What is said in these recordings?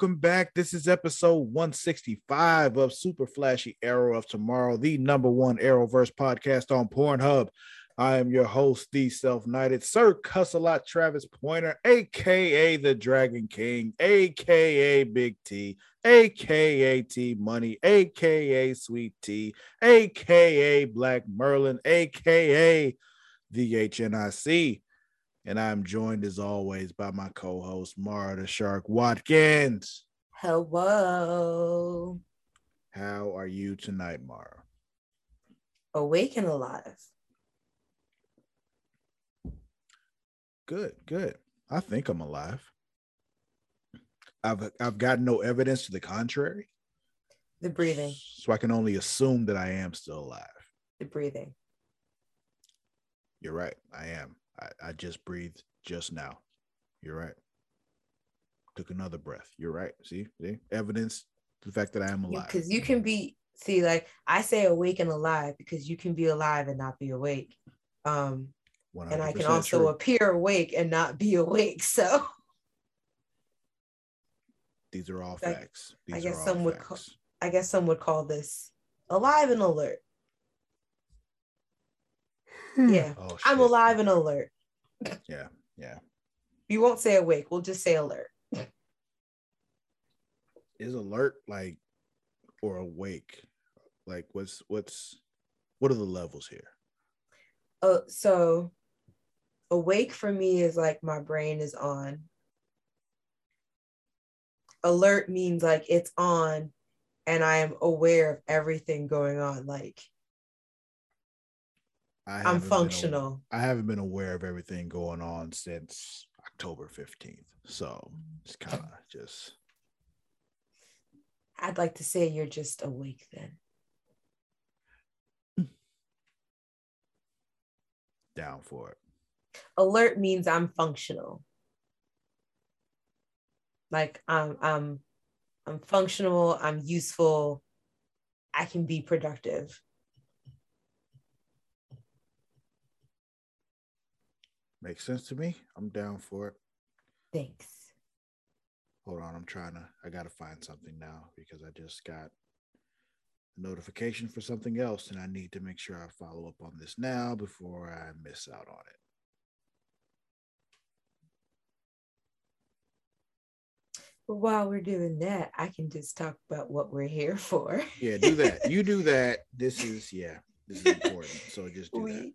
Welcome back. This is episode 165 of Super Flashy Arrow of Tomorrow, the number one Arrowverse podcast on Pornhub. I am your host, the self-knighted Sir Cussalott Travis Pointer, aka the Dragon King, aka Big T, aka T Money, aka Sweet T, aka Black Merlin, aka the HNIC. And I'm joined as always by my co-host Mara the Shark Watkins. Hello. How are you tonight, Mara? Awake and alive. Good, good. I think I'm alive. I've I've got no evidence to the contrary. The breathing. So I can only assume that I am still alive. The breathing. You're right. I am. I, I just breathed just now. You're right. Took another breath. You're right. See, see, evidence the fact that I am alive. Because you, can be see, like I say awake and alive because you can be alive and not be awake. Um and I can also true. appear awake and not be awake. So these are all facts. These I guess some would call, I guess some would call this alive and alert. Hmm. yeah. Oh, I'm alive and alert. Yeah. Yeah. You won't say awake. We'll just say alert. Is alert like or awake? Like what's what's what are the levels here? Uh so awake for me is like my brain is on. Alert means like it's on and I am aware of everything going on. Like I am functional. Been, I haven't been aware of everything going on since October 15th. So it's mm. kind of just. I'd like to say you're just awake then. Down for it. Alert means I'm functional. Like I'm I'm I'm functional, I'm useful, I can be productive. Makes sense to me. I'm down for it. Thanks. Hold on, I'm trying to. I gotta find something now because I just got a notification for something else, and I need to make sure I follow up on this now before I miss out on it. while we're doing that, I can just talk about what we're here for. yeah, do that. You do that. This is yeah, this is important. So just do we, that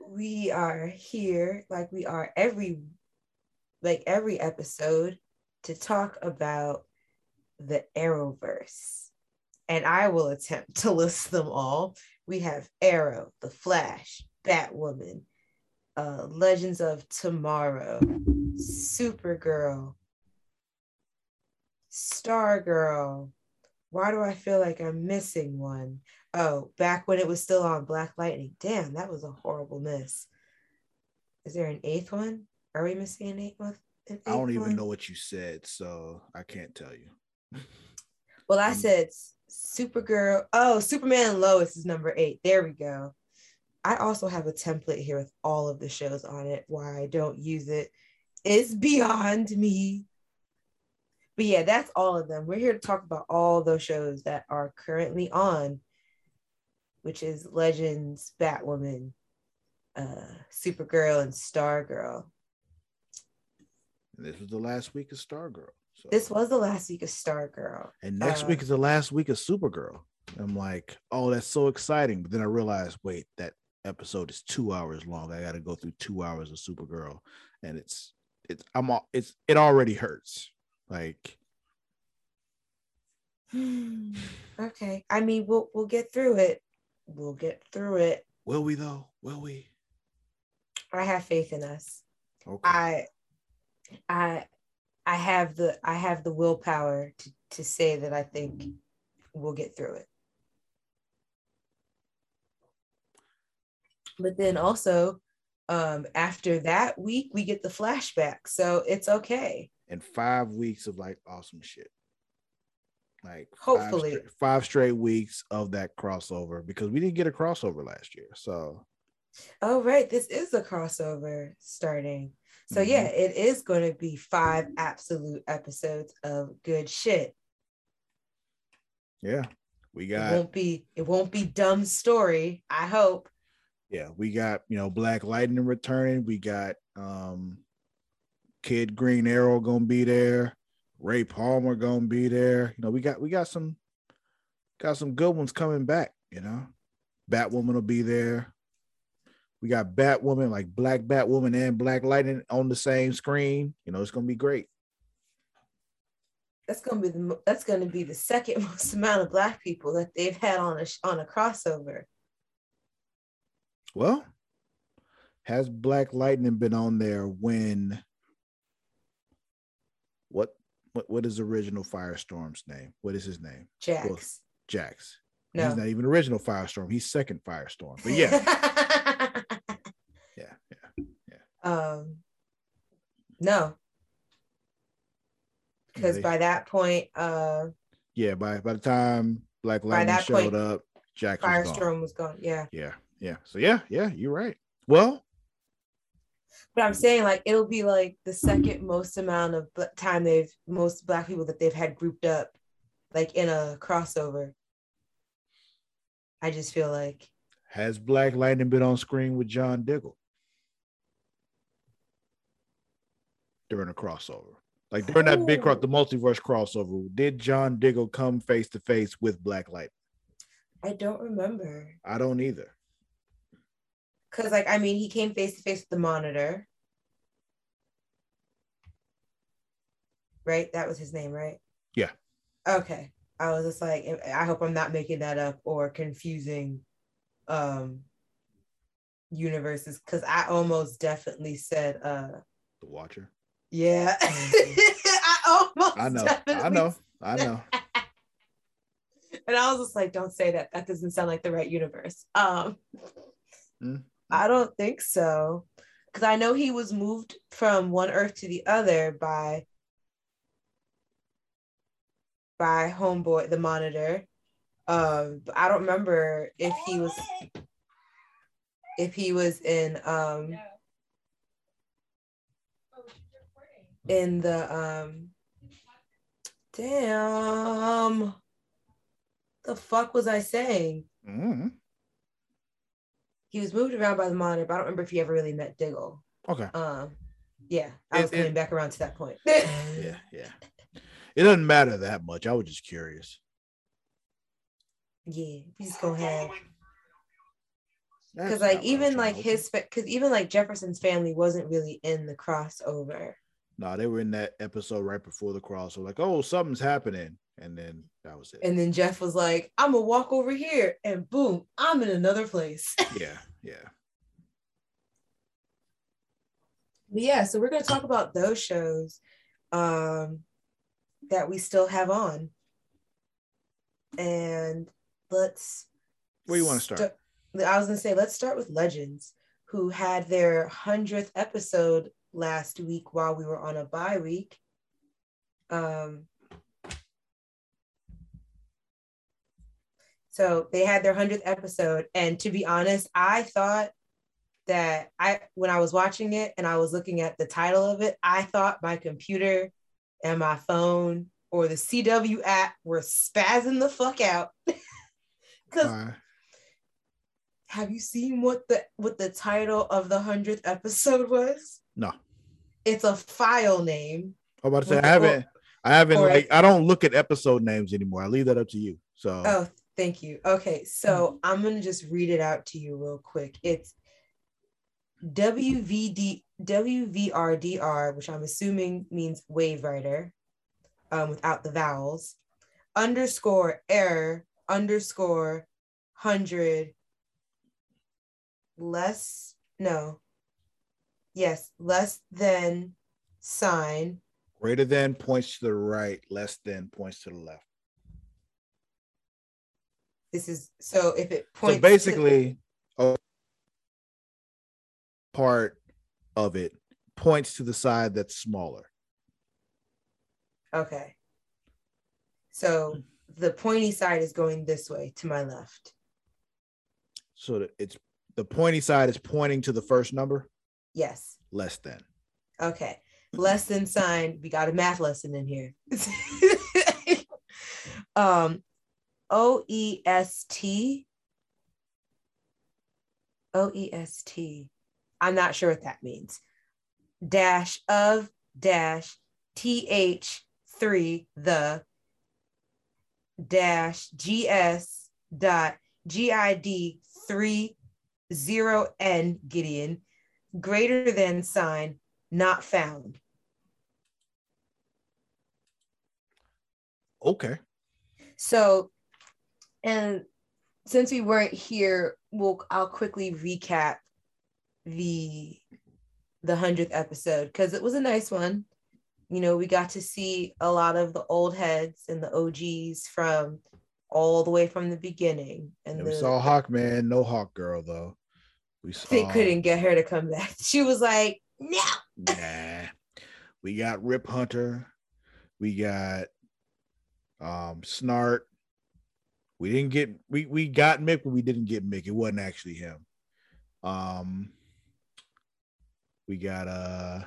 we are here like we are every like every episode to talk about the Arrowverse. And I will attempt to list them all. We have Arrow, The Flash, Batwoman, uh, Legends of Tomorrow, Supergirl, Stargirl. Why do I feel like I'm missing one? Oh, back when it was still on Black Lightning. Damn, that was a horrible miss. Is there an eighth one? Are we missing an eighth one? An eighth I don't even one? know what you said, so I can't tell you. well, I said Supergirl. Oh, Superman and Lois is number eight. There we go. I also have a template here with all of the shows on it. Why I don't use it is beyond me. But yeah, that's all of them. We're here to talk about all those shows that are currently on which is Legends, Batwoman, uh, Supergirl, and Stargirl. And this was the last week of Stargirl. So. This was the last week of Stargirl. And next uh, week is the last week of Supergirl. I'm like, oh, that's so exciting. But then I realized, wait, that episode is two hours long. I got to go through two hours of Supergirl, and it's it's I'm all it's it already hurts. Like, okay. I mean, we'll we'll get through it we'll get through it. Will we though? Will we? I have faith in us. Okay. I I I have the I have the willpower to to say that I think we'll get through it. But then also um after that week we get the flashback. So it's okay. And 5 weeks of like awesome shit like hopefully five straight, five straight weeks of that crossover because we didn't get a crossover last year. So Oh, right. This is a crossover starting. So, Mhm. yeah, it is going to be five absolute episodes of good shit. Yeah. We got It won't be it won't be dumb story. I hope. yeah, we got you know Black Lightning returning. We got um Kid Green Arrow gonna be there. Ray Palmer gonna be there. You know, we got we got some got some good ones coming back, you know. Batwoman will be there. We got Batwoman, like Black Batwoman and Black Lightning on the same screen. You know, it's gonna be great. That's gonna be the that's gonna be the second most amount of black people that they've had on a on a crossover. Well, has Black Lightning been on there when what what is original Firestorm's name? What is his name? Jax. Jax. No. He's not even original Firestorm. He's second Firestorm. But yeah, yeah, yeah. um no. Because they- by that point, uh Yeah, by by the time Black Lightning showed point, up, Jax was gone. Firestorm was gone. Yeah. Yeah, yeah. So yeah, yeah, you're right. Well, But I'm saying like it'll be like the second most amount of time they've most black people that they've had grouped up like in a crossover. I just feel like has Black Lightning been on screen with John Diggle during a crossover? Like during that big cross, the multiverse crossover, did John Diggle come face to face with Black Lightning? I don't remember. I don't either. Cause like I mean he came face to face with the monitor. Right? That was his name, right? Yeah. Okay. I was just like, I hope I'm not making that up or confusing um universes because I almost definitely said uh The Watcher. yeah. I almost I know. I know. I know. and I was just like, don't say that. That doesn't sound like the right universe. Um, Mm. I don't think so. Because I know he was moved from one earth to the other by by homeboy the monitor. Um, I don't remember if he was if he was in um in the um damn the fuck was I saying? Mhm. He was moved around by the monitor, but I don't remember if he ever really met Diggle. Okay. Um, yeah, I It- was coming it- back around to that point. Yeah, yeah. It doesn't matter that much. I was just curious. yeah, just go ahead because like what I was even like his because even like Jefferson's family wasn't really in the crossover. No, they were in that episode right before the crossover. Like, oh, something's happening, and then that was it. And then Jeff was like, "I'm gonna walk over here," and boom, I'm in another place. yeah, yeah. But yeah, so we're gonna talk about those shows um that we still have on. And let's Where you wanna start? st- I was gonna say let's start with Legends, who had their hundredth episode last week while we were on a bye week. Um so they had their 100th episode and to be honest i thought that i when i was watching it and i was looking at the title of it i thought my computer and my phone or the cw app were spazzing the fuck out because Uh, have you seen what the what the title of the 100th episode was no, it's a file name I'm about to say I haven't. I haven't or- like I don't look at episode names anymore. I leave that up to you. So Oh, thank you. Okay, so I'm gonna just read it out to you real quick. It's WVD WVRDR, which I'm assuming means wave writer, um, without the vowels, underscore error underscore hundred less no yes less than sign greater than points to the right, less than points to the left. This is so if it points so to- basically, a part of it points to the side that's smaller. Okay. So the pointy side is going this way to my left. So it's The pointy side is pointing to the first number. Yes. Less than. Okay. Less than sign. We got a math lesson in here. um, O E S T. O E S T. I'm not sure what that means. Dash of dash T H three the dash G S dot G I D three zero N Gideon greater than sign not found. Okay. So, and since we weren't here, we'll I'll quickly recap the the hundredth episode because it was a nice one. You know, we got to see a lot of the old heads and the OGs from all the way from the beginning. And Yeah, the, we saw Hawkman, no Hawk Girl though. We saw they couldn't get her to come back. She was like, no. Nah. We got Rip Hunter. We got um Snart. We didn't get we we got Mick, but we didn't get Mick. It wasn't actually him. Um we got uh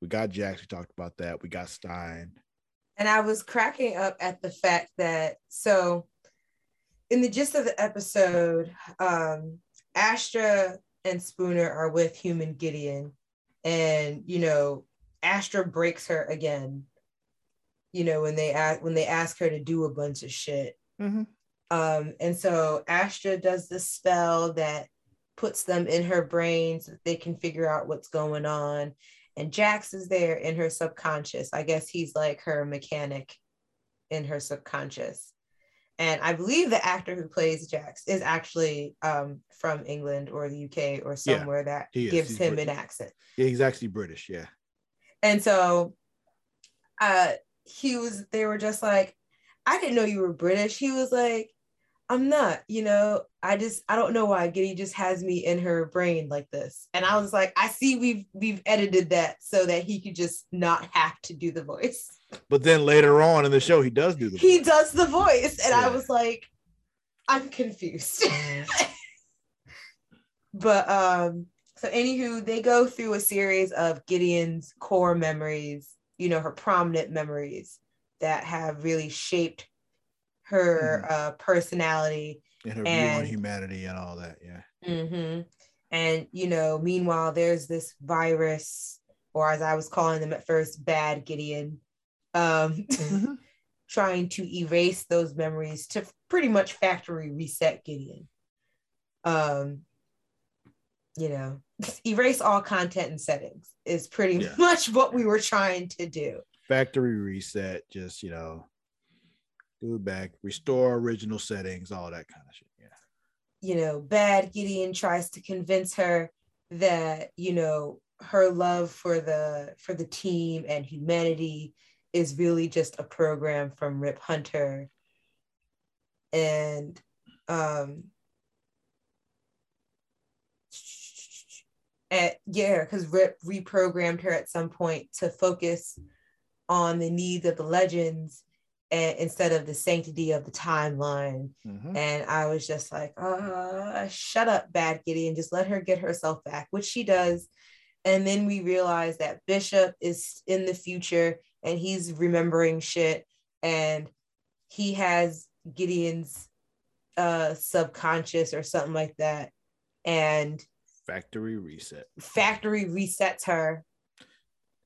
we got Jax, we talked about that. We got Stein. And I was cracking up at the fact that so in the gist of the episode, um, Astra and Spooner are with human Gideon, and you know, Astra breaks her again. You know, when they ask when they ask her to do a bunch of shit. Um, and so Astra does the spell that puts them in her brain so that they can figure out what's going on. And Jax is there in her subconscious. I guess he's like her mechanic in her subconscious. And I believe the actor who plays Jax is actually um, from England or the UK or Yeah, somewhere that gives He's him British. an accent. Yeah, he's actually British, yeah. And so uh he was they were just like, I didn't know you were British. He was like, I'm not, you know, I just I don't know why Giddy just has me in her brain like this. And I was like, I see we've we've edited that so that he could just not have to do the voice. But then later on in the show, he does do the He voice. does the voice. And I was like, I'm confused. but um so anywho they go through a series of gideon's core memories you know her prominent memories that have really shaped her uh personality and her view on humanity and all that, yeah. hmm and you know meanwhile there's this virus or as i was calling them at first bad gideon um trying to erase those memories to pretty much factory reset Gideon. Um, you know, erase all content and settings is pretty Yeah. much what we were trying to do. Factory reset, just you know, go back, restore original settings, all that kind of shit. Yeah. You know, bad Gideon tries to convince her that, you know, her love for the for the team and humanity is really just a program from Rip Hunter. And um at yeah, because Rip reprogrammed her at some point to focus on the needs of the legends and instead of the sanctity of the timeline. Mhm. And I was just like, uh, shut up, bad Gideon. Just let her get herself back, which she does. And then we realize that Bishop is in the future and he's remembering shit. And he has Gideon's uh, subconscious or something like that. And Factory reset. factory resets her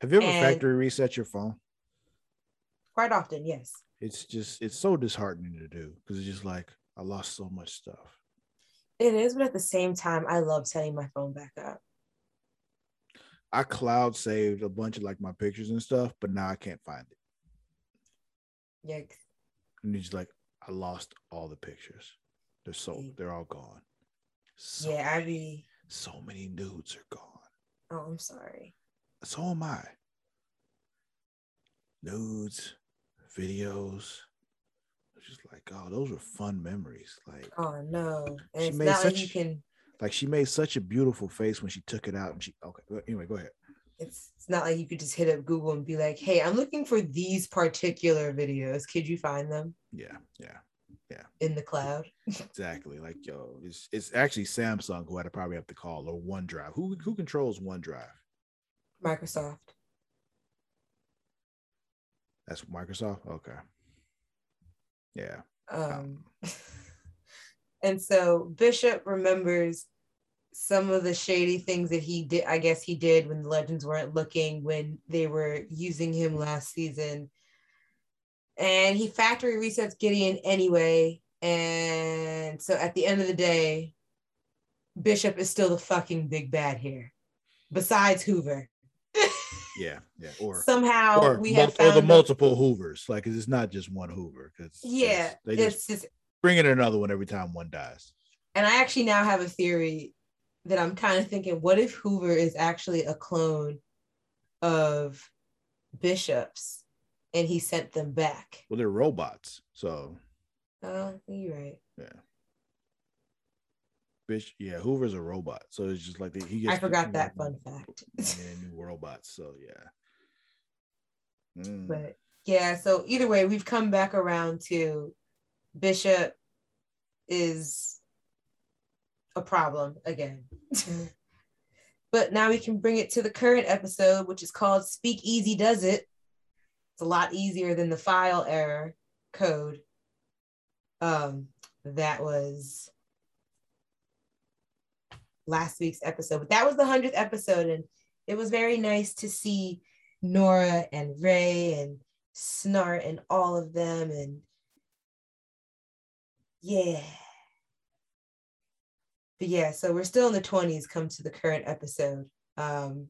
Have you ever And- factory reset your phone? quite often. Yes. It's just it's so disheartening to do because it's just like I lost so much stuff. It is, but at the same time, I love setting my phone back up. I cloud saved a bunch of like my pictures and stuff, but now I can't find it. Yeah. And it's just like I lost all the pictures. They're so they're all gone. So, Yeah, I be. so many nudes are gone. Oh, I'm sorry. So am I. Nudes, videos. Just like, oh, those were fun memories. Like, Oh no. And She it's made not like you can like she made such a beautiful face when she took it out and she okay anyway go ahead it's, it's not like you could just hit up Google and be like, hey, I'm looking for these particular videos. Could you find them? yeah yeah Yeah. In the cloud. exactly. Like yo, it's it's actually Samsung who I'd probably have to call or OneDrive. Who who controls OneDrive? Microsoft. That's Microsoft. Okay. Yeah. Um, and so Bishop remembers some of the shady things that he did. I guess he did when the Legends weren't looking when they were using him last season. And he factory resets Gideon anyway. And so at the end of the day, Bishop is still the fucking big bad here, besides Hoover. Yeah, yeah. Or somehow or we have or the multiple Hoovers. Like it's not just one Hoover because Yeah, they just it's just bring in another one every time one dies. and I actually now have a theory that I'm kind of thinking, what if Hoover is actually a clone of Bishop's and he sent them back? Well, they're robots, so Oh, you're right. yeah. Bish, yeah, Hoover's a robot, so it's just like they, he gets. I forgot that fun fact. Yeah, new robots. So yeah. Mm. But yeah, so either way, we've come back around to Bishop is a problem again. but now we can bring it to the current episode, which is called Speak Easy Does It. It's a lot easier than the file error code. Um, that was last week's episode, but that was the hundredth episode, and it was very nice to see Nora and Ray and Snart and all of them, and yeah. But yeah, so we're still in the 20s, come to the current episode. Um,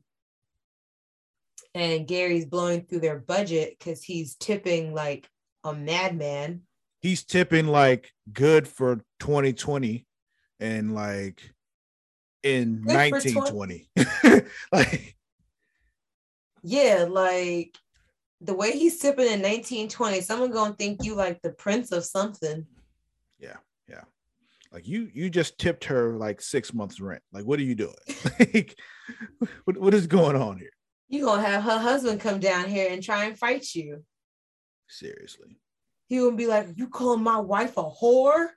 and Gary's blowing through their budget because he's tipping like a madman. He's tipping like good for 2020 and like in Good for 20 1920. like Yeah, like the way he's tipping in 1920, someone gonna think you like the prince of something. yeah, yeah. Like you you just tipped her like six months rent. Like what are you doing? like what, what is going on here? You gonna have her husband come down here and try and fight you. Seriously. He gonna be like, "You calling my wife a whore?"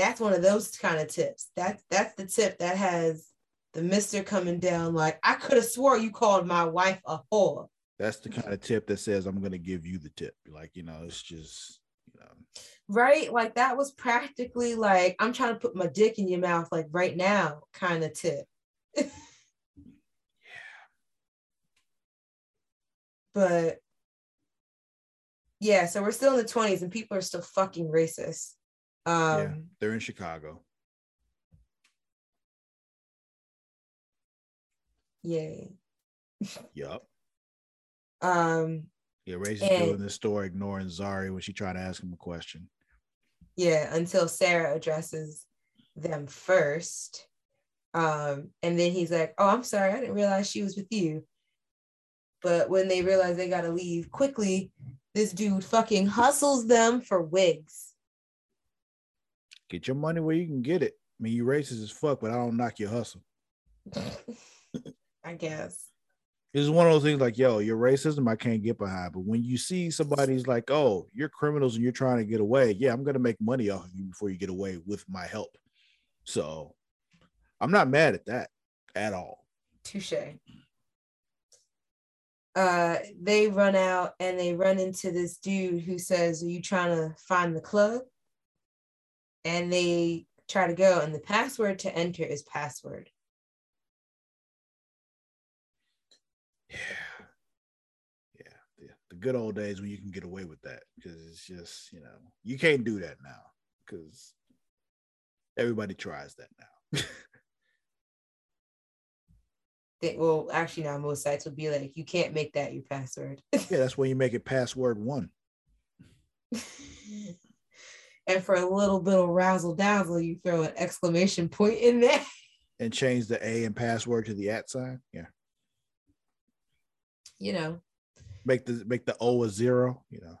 That's one of those kind of tips. That's that's the tip that has the Mister coming down like, "I could have swore you called my wife a whore." That's the kind of tip that says I'm gonna give you the tip. Like, you know, it's just, you know, Right? Like that was practically like, "I'm trying to put my dick in your mouth like right now" kind of tip. Yeah. But yeah, so we're still in the 20s and people are still fucking racist. Um yeah, they're in Chicago. yay. Yup. Um Yeah, Ray's And- doing this story ignoring Zari when she tried to ask him a question. yeah, until Sarah addresses them first. Um, and then he's like, Oh, I'm sorry, I didn't realize she was with you. But when they realize they gotta leave quickly, this dude fucking hustles them for wigs. Get your money where you can get it. I mean, you racist as fuck, but I don't knock your hustle. I guess. It's one of those things like, yo, your racism I can't get behind. But when you see somebody's like, oh, you're criminals and you're trying to get away, yeah, I'm gonna make money off of you before you get away with my help. So I'm not mad at that at all. Touche. Uh, they run out and they run into this dude who says, Are you trying to find the club? And they try to go, and the password to enter is password. Yeah. Yeah. The, the good old days when you can get away with that because it's just, you know, you can't do that now because everybody tries that now. They, well, actually, now most sites will be like, You can't make that your password. yeah, that's when you make it password one. and for a little bit of razzle dazzle, you throw an exclamation point in there. and change the A and password to the at sign. Yeah. You know, Make the make the O a zero, you know,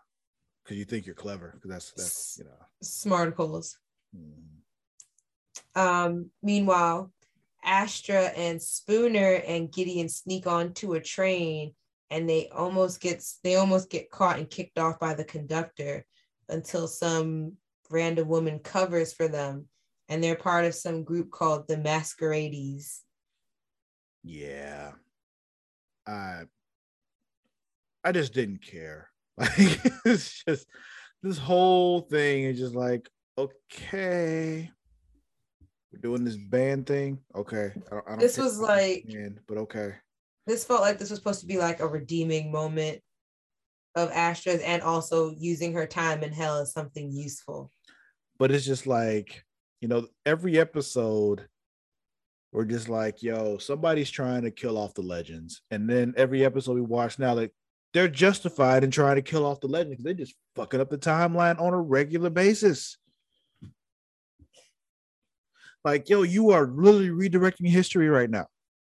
because you think you're clever. Because that's that's you know. smarticles. mm. Um, meanwhile, Astra and Spooner and Gideon sneak onto a train and they almost gets they almost get caught and kicked off by the conductor until some random woman covers for them and they're part of some group called the Masquerades. Yeah. I I just didn't care. Like it's just this whole thing is just like, okay, we're doing this band thing. Okay. I don't, I don't this was like, but okay. This felt like this was supposed to be like a redeeming moment of Astra's and also using her time in hell as something useful. But it's just like, you know, every episode we're just like, yo, somebody's trying to kill off the legends. And then every episode we watch now, like they're justified in trying to kill off the legends because they're just fucking up the timeline on a regular basis. Like, yo, you are literally redirecting history right now.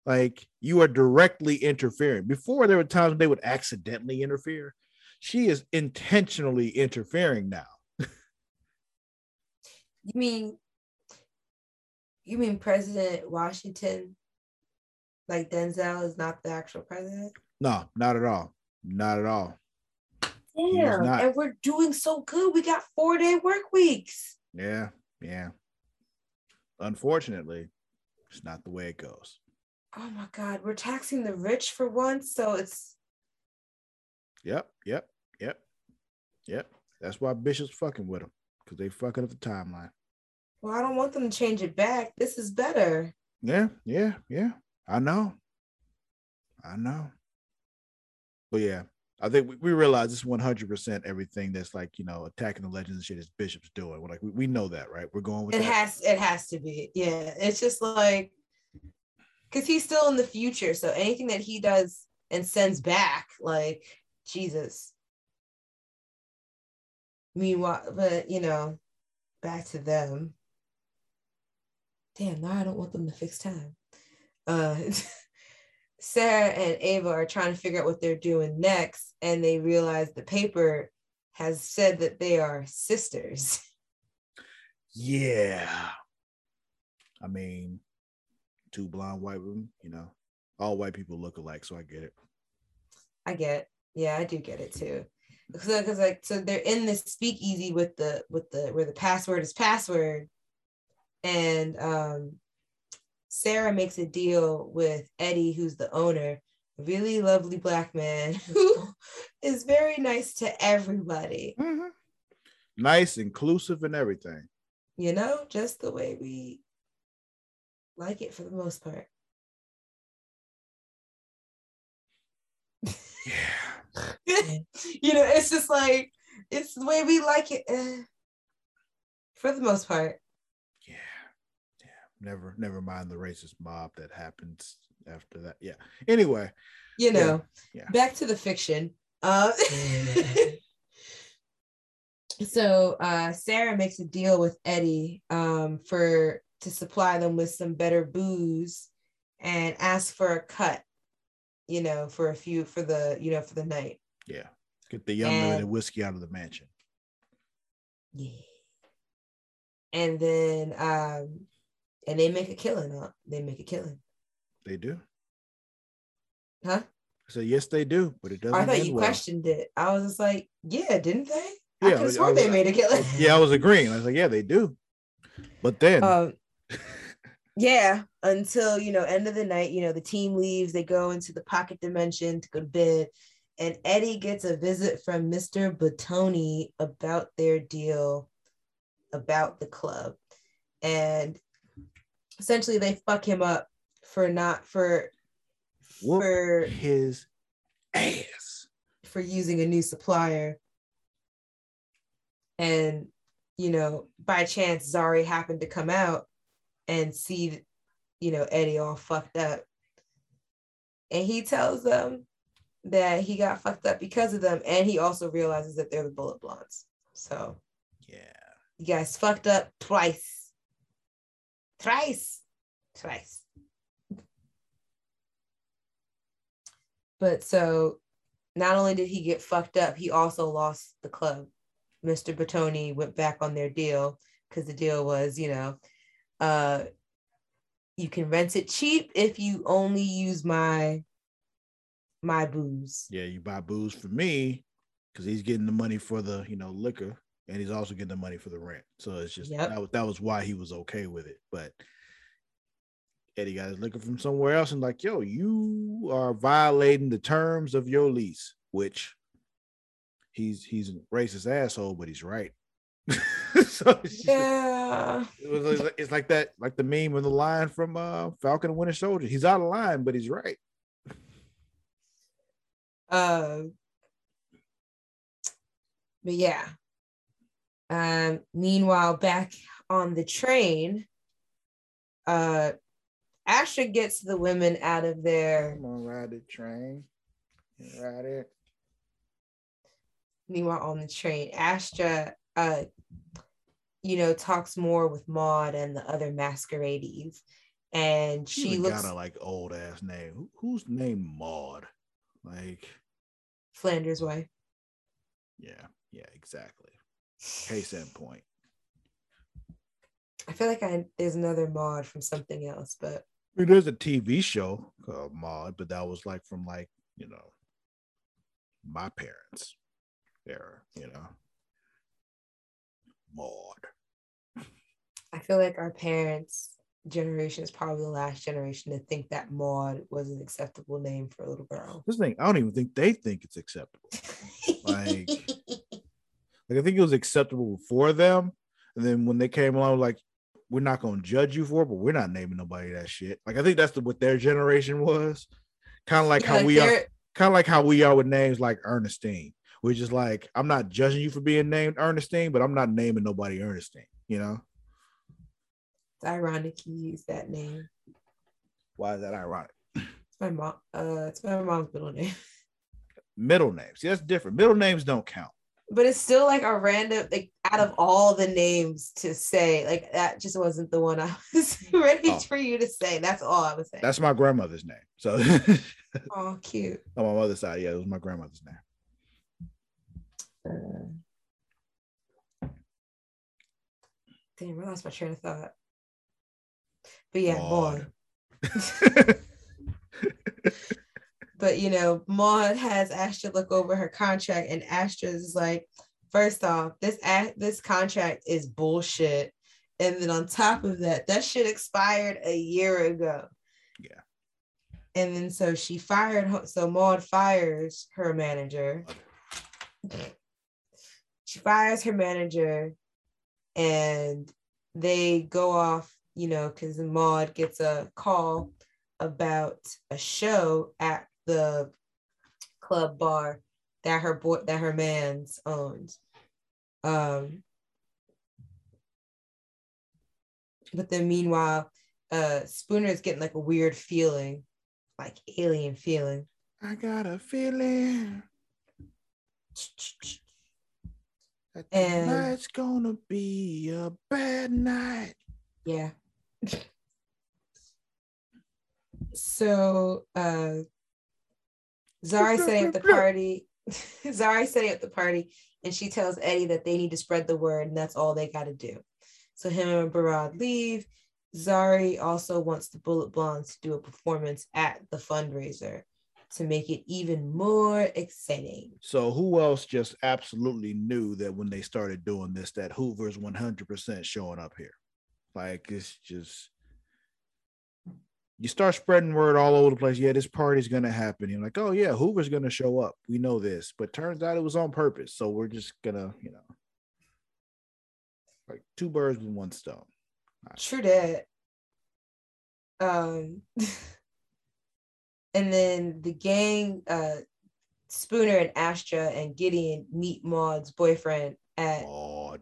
Like, you are directly interfering. Before, there were times when they would accidentally interfere. She is intentionally interfering now. You mean you mean President Washington, like Denzel, is not the actual president? No, not at all. Not at all. Damn, and we're doing so good. We got four day work weeks. Yeah, yeah. Unfortunately, it's not the way it goes. Oh my God, we're taxing the rich for once. So it's. Yep, yep, yep, yep. That's why Bishop's fucking with them because they fucking up the timeline. Well, I don't want them to change it back. This is better. Yeah, yeah, yeah. I know. I know. But yeah, I think we, we realize this 100% everything that's like, you know, attacking the legends and shit is Bishop's doing. We're like, we, we know that, right? We're going with it. That. has, it has to be. Yeah. It's just like, because he's still in the future. So anything that he does and sends back, like, Jesus. Meanwhile, but, you know, back to them damn, now I don't want them to fix time. Uh, Sarah and Ava are trying to figure out what they're doing next, and they realize the paper has said that they are sisters. Yeah. I mean, two blonde white women, you know, all white people look alike, so I get it. I get, yeah, I do get it too. Because like, so they're in this speakeasy with the with the where the password is password, and um, Sarah makes a deal with Eddie, who's the owner, really lovely black man who is very nice to everybody. Mm-hmm. Nice, inclusive, and everything. You know, just the way we like it for the most part. Yeah. you know, it's just like it's the way we like it eh, for the most part never never mind the racist mob that happens after that. Yeah. Anyway you know yeah, yeah. back to the fiction. Uh, so uh, sarah makes a deal with eddie um, for to supply them with some better booze and ask for a cut you know for a few for the you know for the night. Yeah. Get the young and, whiskey out of the mansion. Yeah. And then um and they make a killing. Huh? They make a killing. They do. Huh? So yes, they do, but it doesn't. I thought you well. questioned it. I was just like, yeah, didn't they? Yeah, I could swear they made a killing. Yeah, I was agreeing. I was like, yeah, they do. But then, um, yeah, until you know, end of the night, you know, the team leaves. They go into the pocket dimension to go to bed, and Eddie gets a visit from Mister Batoni about their deal, about the club, and essentially they fuck him up for not for Whoop for his ass. for using a new supplier. And you know by chance zari happened to come out and see you know eddie all fucked up. And he tells them that he got fucked up because of them. And he also realizes that they're the bullet blondes. So yeah. you guys fucked up twice Thrice. Thrice. But so not only did he get fucked up, he also lost the club. Mr. Batoni went back on their deal because the deal was, you know, uh, you can rent it cheap if you only use my my booze. Yeah, you buy booze for me because he's getting the money for the, you know, liquor. And he's also getting the money for the rent. So it's just Yep. that was that was why he was okay with it. But Eddie got his liquor from somewhere else and like, yo, you are violating the terms of your lease, which he's he's a racist asshole, but he's right. so it's, just- Yeah. it was like, it's like that, like the meme of the line from uh Falcon and Winter Soldier. He's out of line, but he's right. Uh, but yeah. Um, meanwhile, back on the train, uh, Astra gets the women out of there. Come on, ride the train. Ride it. Meanwhile, on the train, Astra, uh, you know, talks more with Maud and the other masquerades, and She she even looks got a like old ass name. Who, who's named Maud? Like, Flanders' wife. yeah, yeah, exactly. Case in point. I feel like I there's another mod from something else, but I mean, there's a TV show called Maude, but that was like from like you know my parents' era. You know, Mod. I feel like our parents' generation is probably the last generation to think that Maud was an acceptable name for a little girl. This thing, I don't even think they think it's acceptable. Like- Like I think it was acceptable for them, and then when they came along, like we're not gonna judge you for it, but we're not naming nobody that shit. Like I think that's the, what their generation was. Kind of like Yeah, how we are, kind of like how we are with names like Ernestine, We're just like I'm not judging you for being named Ernestine, but I'm not naming nobody Ernestine. You know It's ironic you use that name. why is that ironic? It's my mom. Uh, it's my mom's middle name, Middle names, see that's different. Middle names don't count. But it's still like a random. Like out of all the names to say, like that just wasn't the one I was ready Oh. for you to say. That's all I was saying. That's my grandmother's name. So oh, cute. on my mother's side, yeah, it was my grandmother's name. Uh, I lost my train of thought. But yeah, Maud. Maud. But you know, Maud has Astra look over her contract, and Astra is like, first off, this a- this contract is bullshit. And then on top of that, that shit expired a year ago. Yeah. And then so she fired her, so Maud fires her manager. She fires her manager and they go off, you know, because Maud gets a call about a show at the club bar that her boy that her man's owns. Um but then meanwhile, uh Spooner is getting like a weird feeling, like alien feeling. I got a feeling that tonight's gonna be a bad night. Yeah. so uh Zari setting up the party. Zari setting up the party, and she tells Eddie that they need to spread the word, and that's all they got to do. So him and Barad leave. Zari also wants the Bullet Blondes to do a performance at the fundraiser to make it even more exciting. So who else just absolutely knew that when they started doing this, that Hoover's 100% showing up here? Like it's just you start spreading word all over the place. Yeah, this party's gonna happen. You're like, oh yeah, Hoover's gonna show up. We know this, but turns out it was on purpose. So we're just gonna, you know, like two birds with one stone. True that. Um, and then the gang, uh, Spooner and Astra and Gideon meet Maud's boyfriend at Oh,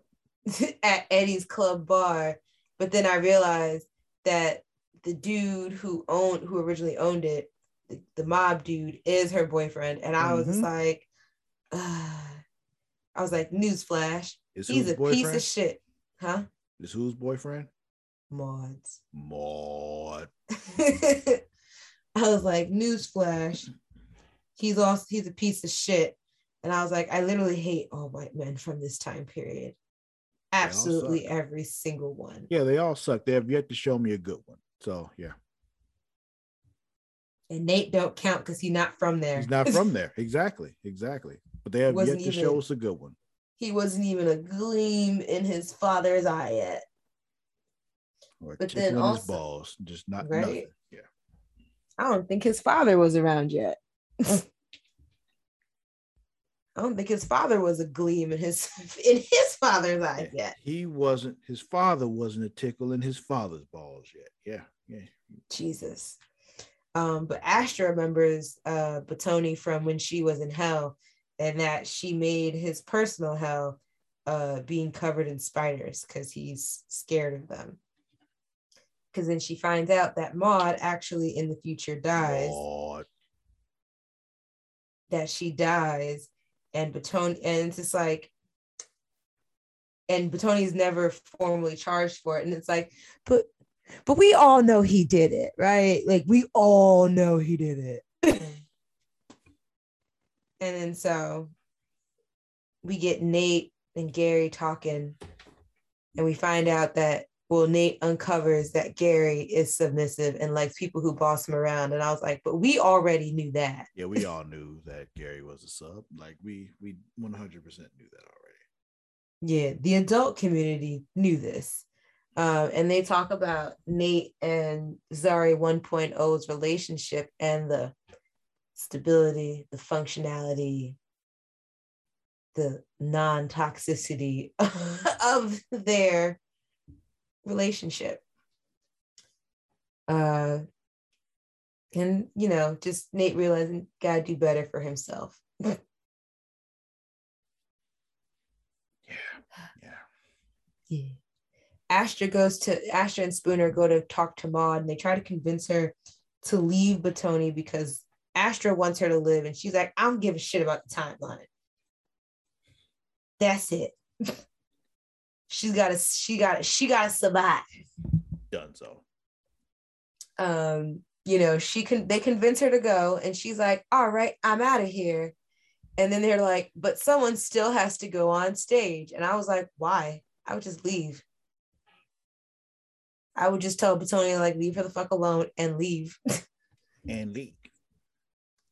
at Eddie's club bar. But then I realized that the dude who owned who originally owned it, the, the mob dude, is her boyfriend, and I was just Mhm. like, uh, I was like, newsflash, is he's a piece of shit, huh? Is whose boyfriend? Maud's. Maud. I was like, newsflash, he's also he's a piece of shit. And I was like, I literally hate all white men from this time period. Absolutely every single one. Yeah, they all suck. They have yet to show me a good one. So yeah, And Nate don't count because he's not from there. he's not from there. Exactly, exactly. But they have yet to even- show us a good one. he wasn't even a gleam in his father's eye yet. Or But then his balls, just not Right. nothing. Yeah. I don't think his father was around yet. I don't think his father was a gleam in his in his father's eyes yet. He wasn't. His father wasn't a tickle in his father's balls yet. Yeah. Yeah. Jesus. Um, but Astra remembers uh Batoni from when she was in hell, and that she made his personal hell uh being covered in spiders because he's scared of them. Because then she finds out that Maude actually in the future dies. Lord. that she dies and Batoni and it's just like and Batoni's never formally charged for it. And it's like but but we all know he did it right? Like we all know he did it. And then so we get Nate and Gary talking and we find out that well Nate uncovers that Gary is submissive and likes people who boss him around and I was like but we already knew that Yeah, we all knew that Gary was a sub. Like we we 100% knew that already. Yeah, the adult community knew this. Um, and they talk about Nate and Zari 1.0's relationship and the stability, the functionality, the non toxicity of their relationship. Uh, and, you know, just Nate realizing, gotta do better for himself. Yeah. Yeah. Yeah. Astra goes to Astra and Spooner go to talk to Maude and they try to convince her to leave Batoni because Astra wants her to live and she's like, I don't give a shit about the timeline. That's it. she's gotta, she gotta, she gotta survive. Done so. Um, you know, she can they convince her to go and she's like, all right, I'm out of here. And then they're like, but someone still has to go on stage. And I was like, why? I would just leave. I would just tell Batonia, like, leave her the fuck alone and leave. And leave.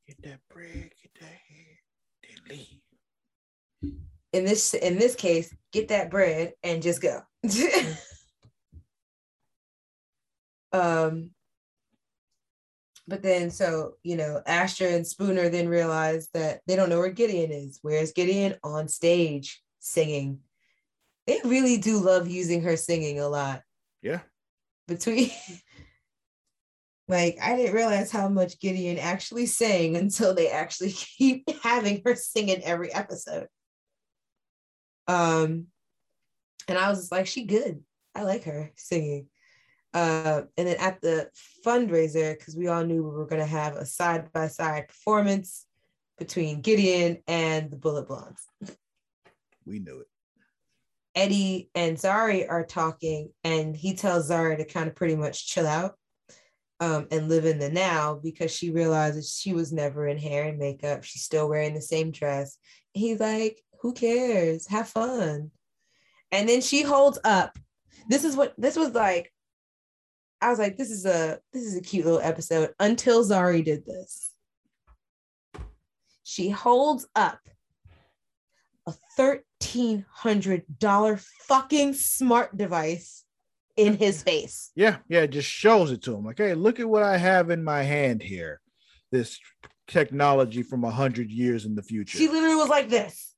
Get that bread, get that head, then leave. in this in this case, get that bread and just go. um but then so you know Astra and Spooner then realize that they don't know where Gideon is. Where's Gideon on stage singing? They really do love using her singing a lot. Yeah. Between like I didn't realize how much Gideon actually sang until they actually keep having her sing in every episode. Um, and I was like, she good. I like her singing. Uh, and then at the fundraiser, because we all knew we were gonna have a side by side performance between Gideon and the Bullet Blondes. We knew it. Eddie and Zari are talking, and he tells Zari to kind of pretty much chill out um, and live in the now because she realizes she was never in hair and makeup. She's still wearing the same dress. He's like, Who cares? Have fun. And then she holds up. This is what this was like. I was like, this is a this is a cute little episode until Zari did this. She holds up a $1,300 fucking smart device in his face. Yeah, yeah, it just shows it to him. Like, hey, look at what I have in my hand here. This technology from a hundred years in the future. She literally was like this.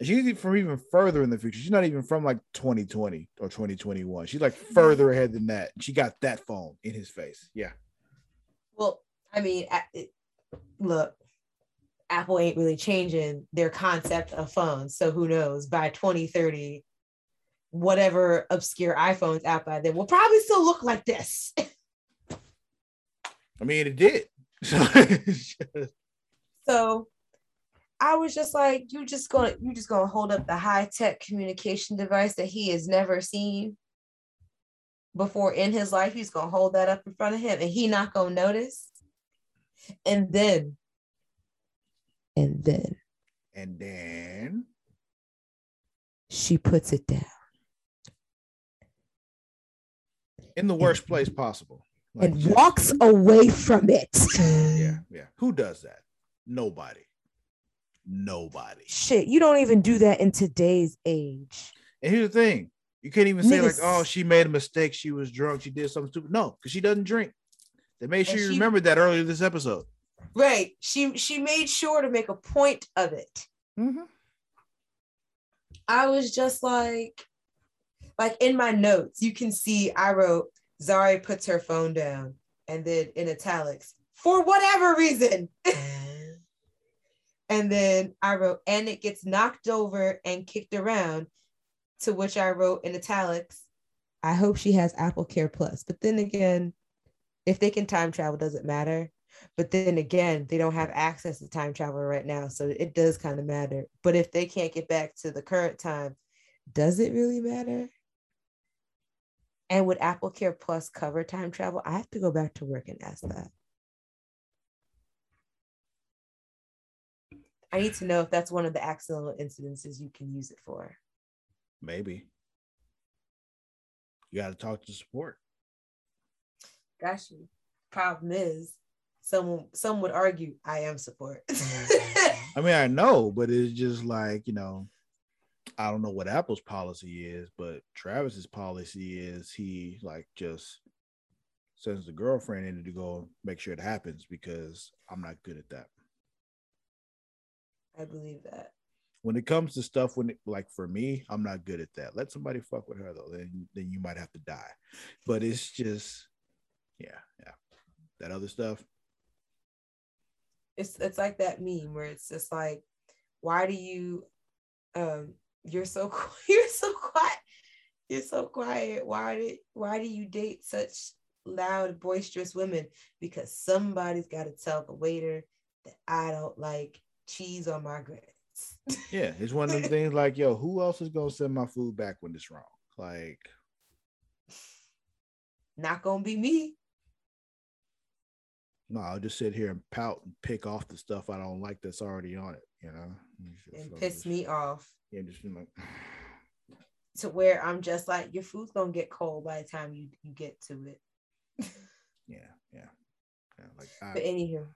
And she's even from even further in the future. She's not even from like 2020 or 2021. She's like further ahead than that. She got that phone in his face. Yeah. Well, I mean, look, Apple ain't really changing their concept of phones. So who knows? By 2030, whatever obscure iPhones out by then will probably still look like this. I mean, it did. So I was just like, you just gonna you just gonna hold up the high tech communication device that he has never seen before in his life. He's gonna hold that up in front of him, and he not gonna notice. And then, and then and then she puts it down in the worst place possible. Like, and walks away from it. Yeah, yeah. Who does that? Nobody. Nobody. Shit, you don't even do that in today's age. And here's the thing: you can't even say like, "Oh, she made a mistake. She was drunk. She did something stupid." No, because she doesn't drink. They made sure And you she- remembered that earlier this episode. Right. She she made sure to make a point of it. Mm-hmm. I was just like, like in my notes, you can see I wrote Zari puts her phone down, and then in italics for whatever reason. and then I wrote, and it gets knocked over and kicked around, to which I wrote in italics, I hope she has Apple Care Plus. But then again, if they can time travel, doesn't matter. But then again, they don't have access to time travel right now. So it does kind of matter. But if they can't get back to the current time, does it really matter? And would Apple Care Plus cover time travel? I have to go back to work and ask that. I need to know if that's one of the accidental incidences you can use it for. Maybe. You got to talk to support. Got you. Problem is, someone some would argue I am support. Mm-hmm. I mean, I know, but it's just like you know, I don't know what Apple's policy is, but Travis's policy is he like just sends the girlfriend in to go make sure it happens because I'm not good at that. I believe that. When it comes to stuff, when it, like for me, I'm not good at that. Let somebody fuck with her though, then then you might have to die. But it's just, yeah, yeah, that other stuff. It's it's like that meme where it's just like, why do you um you're so you're so quiet. You're so quiet. Why did why do you date such loud, boisterous women? Because somebody's got to tell the waiter that I don't like cheese on my grits. Yeah, it's one of them things like, yo, who else is gonna send my food back when it's wrong? Like, Not gonna be me. no, I'll just sit here and pout and pick off the stuff I don't like that's already on it, you know. And like- piss me off Yeah, just like, to where I'm just like, your food's gonna get cold by the time you, you get to it. yeah, yeah, yeah. Like, I, But anywho,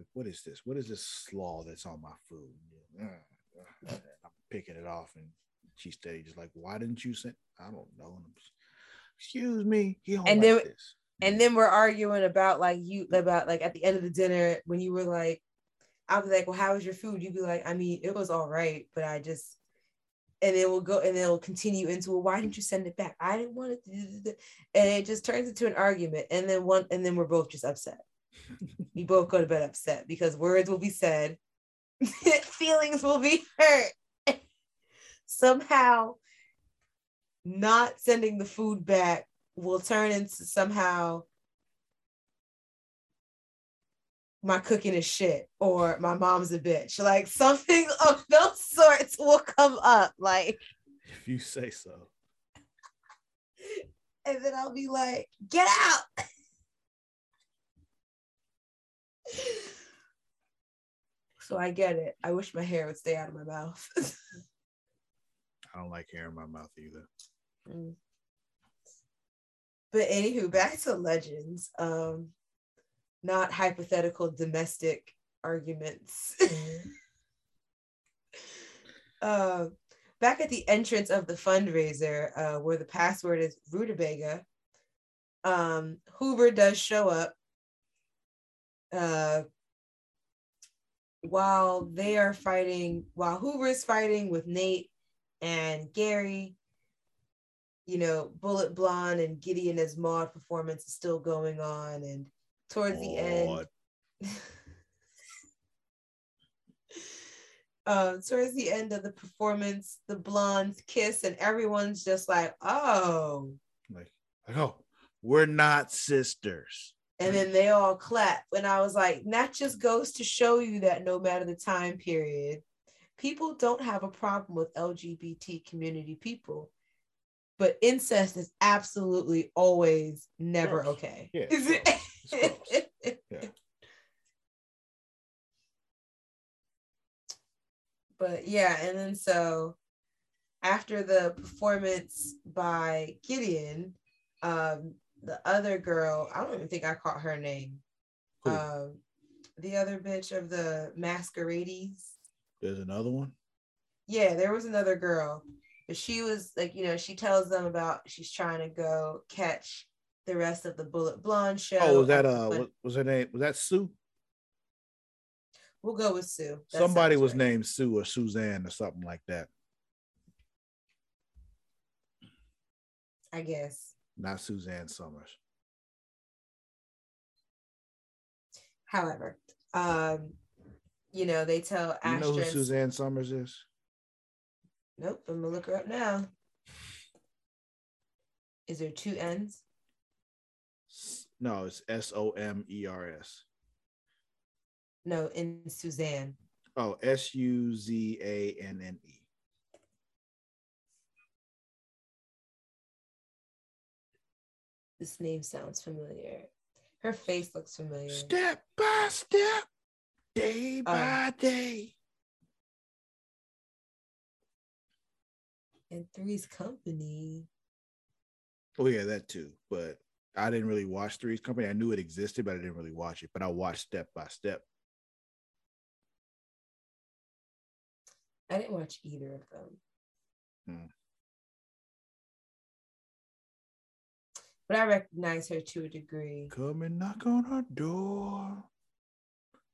like, what is this? What is this slaw that's on my food? I'm picking it off, and she steady just like, why didn't you send? I don't know. And I'm just, Excuse me, he don't And like then- this. and then we're arguing about like you about like at the end of the dinner when you were like i'll be like well how was your food you'd be like i mean it was all right but i just and then we'll go and then it'll continue into well, why didn't you send it back i didn't want it to and it just turns into an argument and then one and then we're both just upset we both go to bed upset because words will be said feelings will be hurt somehow not sending the food back will turn into somehow my cooking is shit or my mom's a bitch. Like something of those sorts will come up. Like, if you say so. and then I'll be like, get out. So I get it. I wish my hair would stay out of my mouth. I don't like hair in my mouth either. Mm. But anywho, back to legends. Um, not hypothetical domestic arguments. uh, back at the entrance of the fundraiser, uh, where the password is rutabaga, um, Hoover does show up. Uh, while they are fighting, while Hoover's fighting with Nate and Gary, you know, Bullet Blonde and Gideon as Maude performance is still going on. And towards the end, uh, towards the end of the performance, the blondes kiss, and everyone's just like, oh. Like, like, oh, we're not sisters. And then they all clap. And I was like, that just goes to show you that no matter the time period, people don't have a problem with LGBT community people. But incest is absolutely always never okay. Yeah. Yeah. but yeah, and then so after the performance by Gideon, um, the other girl, I don't even think I caught her name. Who? Um, the other bitch of the masquerades. There's another one. Yeah, there was another girl, but she was like, you know, she tells them about she's trying to go catch the rest of the Bullet Blonde show. Oh, was that uh, was, was her name? Was that Sue? We'll go with Sue. That Somebody was right. named Sue or Suzanne or something like that. I guess. Not Suzanne Somers. However, um, you know, they tell You know who Suzanne Somers is? Nope, I'm gonna look her up now. Is there two N's? No, it's S O M E R S. No, in Suzanne. Oh, S U Z A N N E. This name sounds familiar. Her face looks familiar. Step by step, day oh. by day. And Three's Company. Oh yeah, that too. But I didn't really watch Three's Company. I knew it existed, but I didn't really watch it. But I watched Step by Step. I didn't watch either of them. Hmm. But I recognize her to a degree. Come and knock on our door.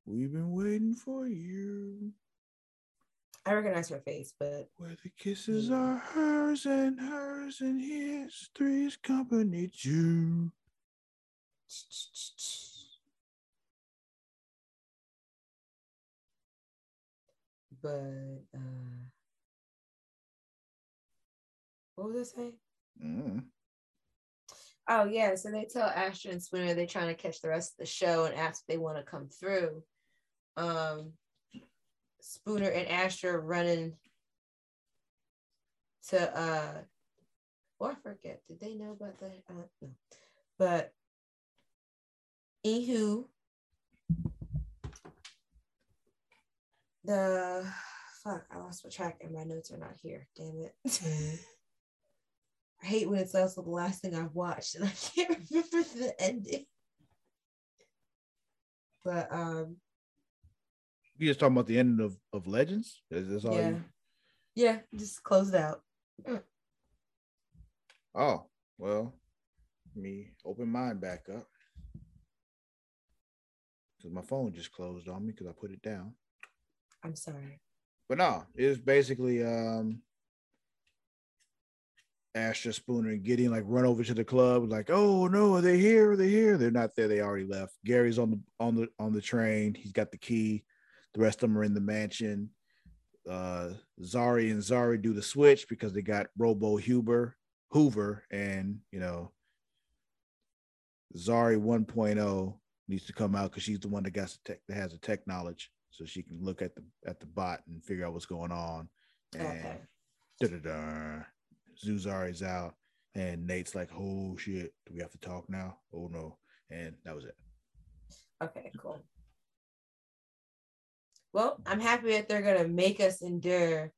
We've been waiting for you. I recognize her face, but where the kisses yeah. are hers and hers and his, three's company too. But uh, what was I saying? Mm. Oh yeah, so they tell Astra and Spooner they're trying to catch the rest of the show and ask if they want to come through. Um, Spooner and Astra running to uh well, I forget. Did they know about that? Uh, no. But Ihu, the fuck, I lost my track and my notes are not here. Damn it. I hate when it's also the last thing I've watched and I can't remember the ending. But um you just talking about the end of, of Legends? Is this all yeah. You... Yeah, just closed out. Mm. Oh, well, me open mine back up. Because my phone just closed on me because I put it down. I'm sorry. But no, it's basically um Astra Spooner and Gideon like run over to the club, like, oh no, are they here? Are they here? They're not there, they already left. Gary's on the on the on the train, he's got the key. The rest of them are in the mansion. Uh, Zari and Zari do the switch because they got Robo Huber, Hoover, and you know, Zari 1.0 needs to come out because she's the one that got the tech that has the tech knowledge, so she can look at the at the bot and figure out what's going on. And okay. Da-da-da, Zuzari's out, and Nate's like, "Oh shit, do we have to talk now? Oh no!" And that was it. Okay, cool. Well, I'm happy that they're gonna make us endure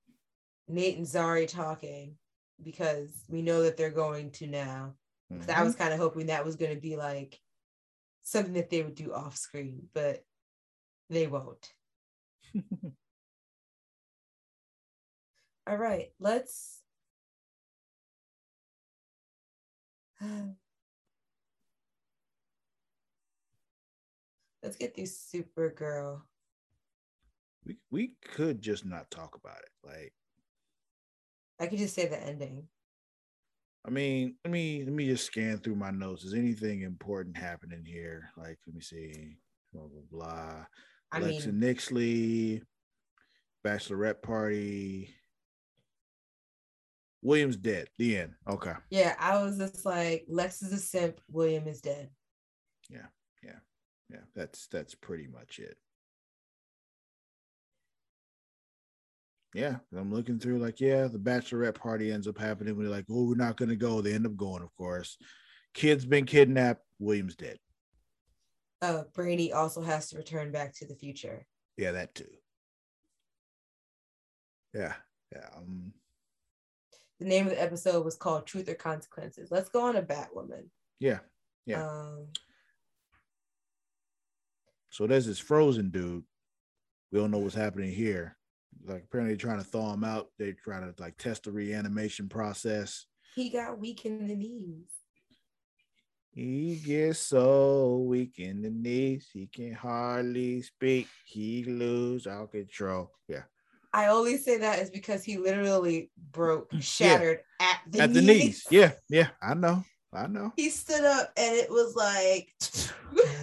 Nate and Zari talking because we know that they're going to now. Mm-hmm. I was kind of hoping that was gonna be like something that they would do off screen, but they won't. All right, let's Mm. let's get through Supergirl we we could just not talk about it. Like I could just say the ending. I mean, let me let me just scan through my notes. Is anything important happening here? Like, let me see. Blah blah blah. I Alexa mean, Nyxly, bachelorette party. William's dead. The end. Okay. Yeah, I was just like, Lex is a simp. William is dead. Yeah, yeah, yeah. That's that's pretty much it. yeah, I'm looking through like, yeah, the bachelorette party ends up happening. We're like, oh, we're not gonna go. They end up going, of course. Kid's been kidnapped. William's dead. Uh, Brainy also has to return back to the future. Yeah, that too. Yeah, yeah. Um, the name of the episode was called "Truth or Consequences." Let's go on a Batwoman. Yeah, yeah. Um, so there's this frozen dude. We don't know what's happening here like apparently trying to thaw him out. They're trying to like test the reanimation process. He got weak in the knees. He gets so weak in the knees, he can hardly speak. He lose all control. Yeah. I only say that is because he literally broke, shattered yeah. at the at knees. the knees. Yeah, yeah, I know, I know. He stood up and it was like,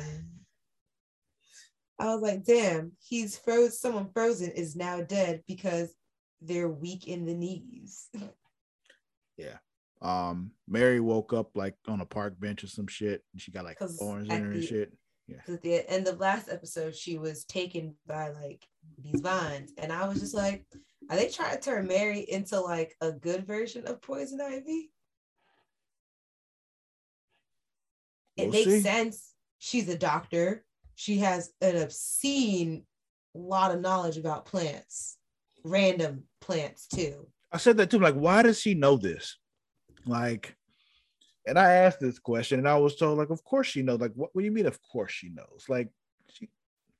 I was like, damn, he's froze. Someone frozen is now dead because they're weak in the knees. yeah. Um, Mary woke up like on a park bench or some shit, and she got like orange in her and shit. Yeah. At the end of last episode, she was taken by like these vines, and I was just like, are they trying to turn Mary into like a good version of Poison Ivy? It we'll makes see. sense. She's a doctor. She has an obscene lot of knowledge about plants, random plants too. I said that too. Like, why does she know this? Like, and I asked this question, and I was told, like, of course she knows. Like, what, what do you mean? Of course she knows. Like,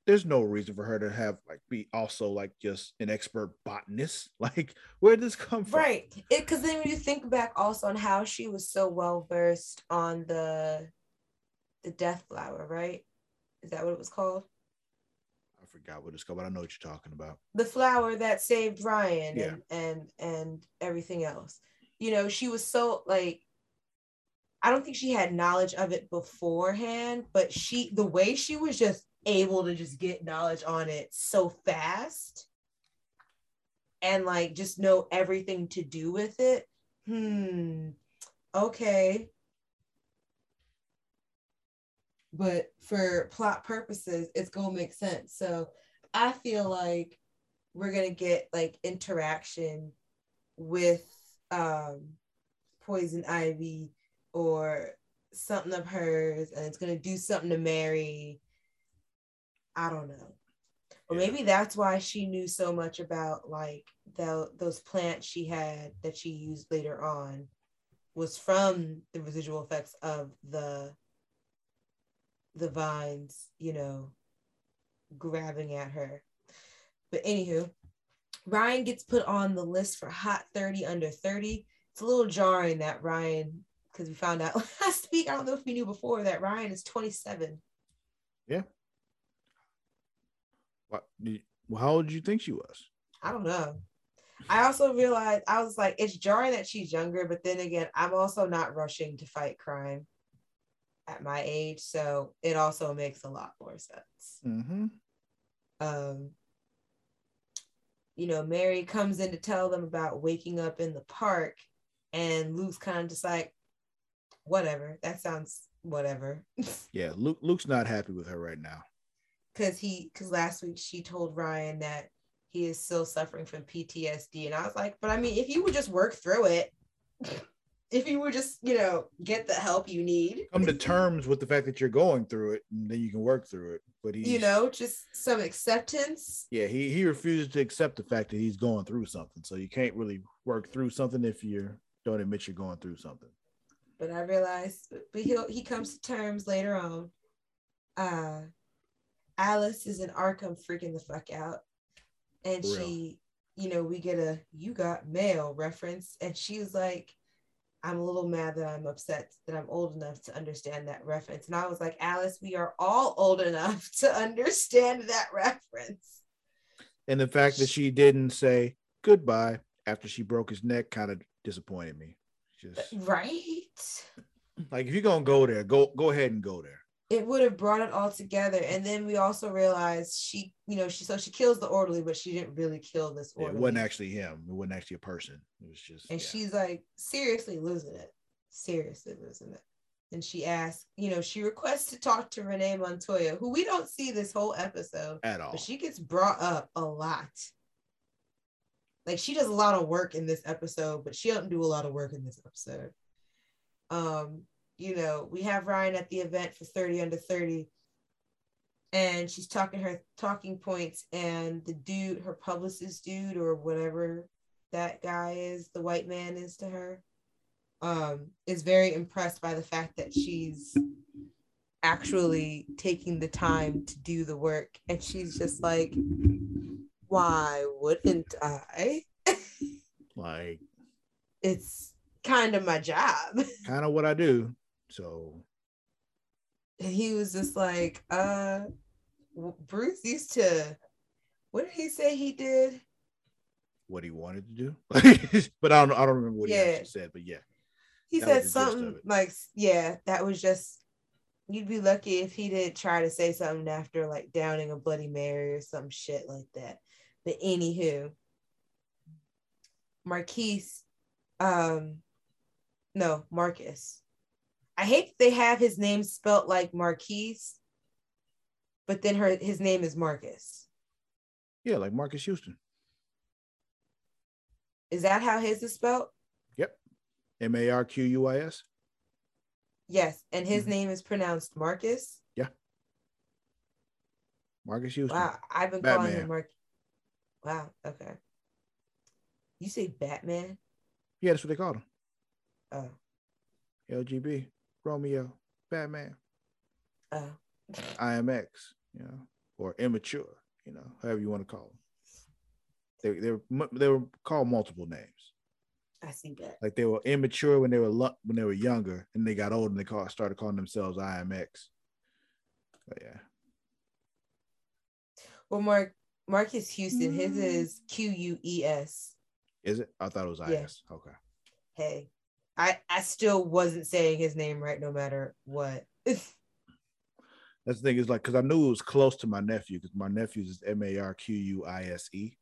there's no reason for her to have like be also like just an expert botanist. Like, where did this come from? Right. Because then when you think back also on how she was so well versed on the the death flower, right? Is that what it was called? I forgot what it's called, but I know what you're talking about. The flower that saved Ryan yeah. and and and everything else. You know, she was so like I don't think she had knowledge of it beforehand, but she the way she was just able to just get knowledge on it so fast and like just know everything to do with it. Hmm. Okay. But for plot purposes, it's gonna make sense. So I feel like we're gonna get like interaction with um poison ivy or something of hers and it's going to do something to Mary. I don't know. Or maybe that's why she knew so much about like the, those plants she had that she used later on was from the residual effects of the the vines, you know, grabbing at her. But anywho, Ryan gets put on the list for hot 30 under 30. It's a little jarring that Ryan because we found out last week. I don't know if we knew before that Ryan is 27. Yeah. What? How old did you think she was? I don't know. I also realized I was like, it's jarring that she's younger, but then again, I'm also not rushing to fight crime at my age, so it also makes a lot more sense. Mm-hmm. Um, you know, Mary comes in to tell them about waking up in the park, and Luke's kind of just like, whatever. That sounds whatever. yeah, Luke Luke's not happy with her right now. Cause he cause last week she told Ryan that he is still suffering from PTSD. And I was like, but I mean, if you would just work through it, if you would just, you know, get the help you need. Come to terms with the fact that you're going through it and then you can work through it. But he you know, just some acceptance. Yeah, he he refuses to accept the fact that he's going through something. So you can't really work through something if you don't admit you're going through something but I realized, but he he comes to terms later on. Uh, Alice is in Arkham freaking the fuck out, and she, you know, we get a "you got mail" reference, and she was like, "I'm a little mad that I'm upset that I'm old enough to understand that reference," and I was like, "Alice, we are all old enough to understand that reference." And the fact that she didn't say goodbye after she broke his neck kind of disappointed me. Just right. Like if you're gonna go there, go go ahead and go there. It would have brought it all together, and then we also realized she, you know, she so she kills the orderly, but she didn't really kill this orderly. Yeah, it wasn't actually him. It wasn't actually a person. It was just. And yeah. she's like seriously losing it, seriously losing it. And she asks, you know, she requests to talk to Renee Montoya, who we don't see this whole episode at all, but she gets brought up a lot like she does a lot of work in this episode, but she doesn't do a lot of work in this episode. Um, you know, we have Ryan at the event for 30 under 30, and she's talking her talking points, and the dude, her publicist dude, or whatever that guy is, the white man is to her, um, is very impressed by the fact that she's actually taking the time to do the work. And she's just like, Why wouldn't I? like it's kind of my job. kind of what I do. So and he was just like, uh, Bruce used to, what did he say he did? What he wanted to do, but I don't, I don't remember what yeah. he actually said. But yeah, he said something like, yeah, that was just. You'd be lucky if he didn't try to say something after like downing a Bloody Mary or some shit like that. But anywho, Marquise, um, no, Marcus I hate they have his name spelt like Marquise, but then her his name is Marcus. Yeah, like Marques Houston. Is that how his is spelled? Yep. M A R Q U I S. Yes, and his mm-hmm. name is pronounced Marcus. Yeah. Marques Houston. Wow, I've been Batman. calling him Mark. Wow. Okay. You say Batman? Yeah, that's what they called him. Oh. LGB. Romeo, Batman, uh. IMX, you know, or immature, you know, however you want to call them. They they were they were called multiple names. I see that. Like they were immature when they were when they were younger, and they got older and they call, started calling themselves IMX. But yeah. Well, Mark Marques Houston, his mm. is Q U E S. Is it? I thought it was I S. Yeah. Okay. Hey, I I still wasn't saying his name right no matter what. That's the thing is like because I knew it was close to my nephew because my nephew's is M A R Q U I S E.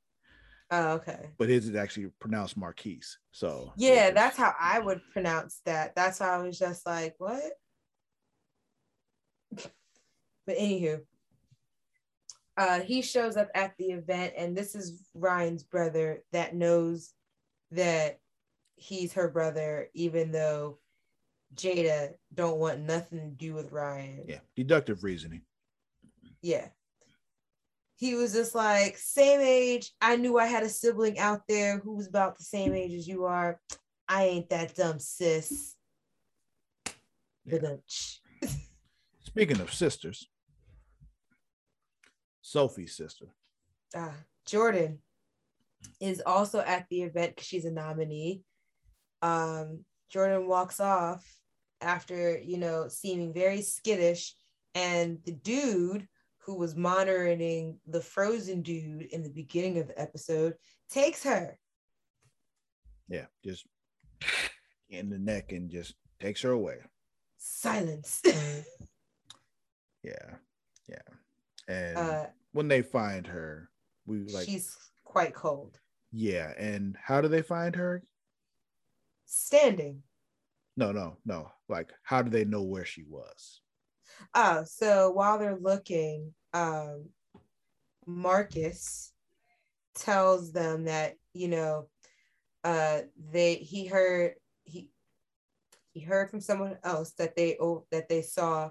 Oh, okay. But his is actually pronounced Marquise. So yeah, that's how I would pronounce that. That's how I was just like, what? But anywho, uh, he shows up at the event, and this is Ryan's brother that knows that he's her brother, even though Jada don't want nothing to do with Ryan. Yeah, deductive reasoning. Yeah. He was just like, same age. I knew I had a sibling out there who was about the same age as you are. I ain't that dumb, sis. Yeah. Speaking of sisters, Sophie's sister. Ah, Jordan is also at the event because she's a nominee um, Jordan walks off after, you know, seeming very skittish. And the dude who was monitoring the frozen dude in the beginning of the episode takes her. Yeah, just in the neck and just takes her away. Silence. yeah, yeah. And uh, when they find her, we like she's quite cold. Yeah, and how do they find her? Standing. No, no, no. Like, how do they know where she was? Oh, so while they're looking, um, Marcus tells them that you know, uh, they he heard he he heard from someone else that they oh that they saw,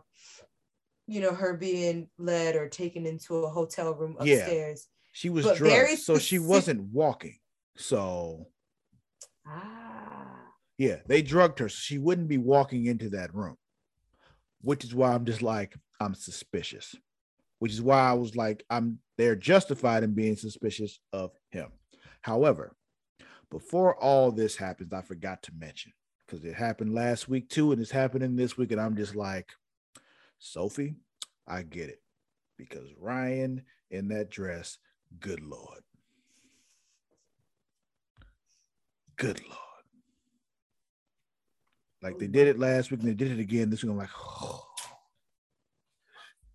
you know, her being led or taken into a hotel room upstairs. Yeah, she was but drugged, so she wasn't walking. So. Ah. Yeah, they drugged her so she wouldn't be walking into that room, which is why I'm just like, I'm suspicious, which is why I was like, I'm they're justified in being suspicious of him. However, before all this happens, I forgot to mention because it happened last week too, and it's happening this week, and I'm just like, Sophie, I get it because Ryan in that dress, good Lord. Good Lord. Like they did it last week and they did it again. This week I'm like, oh.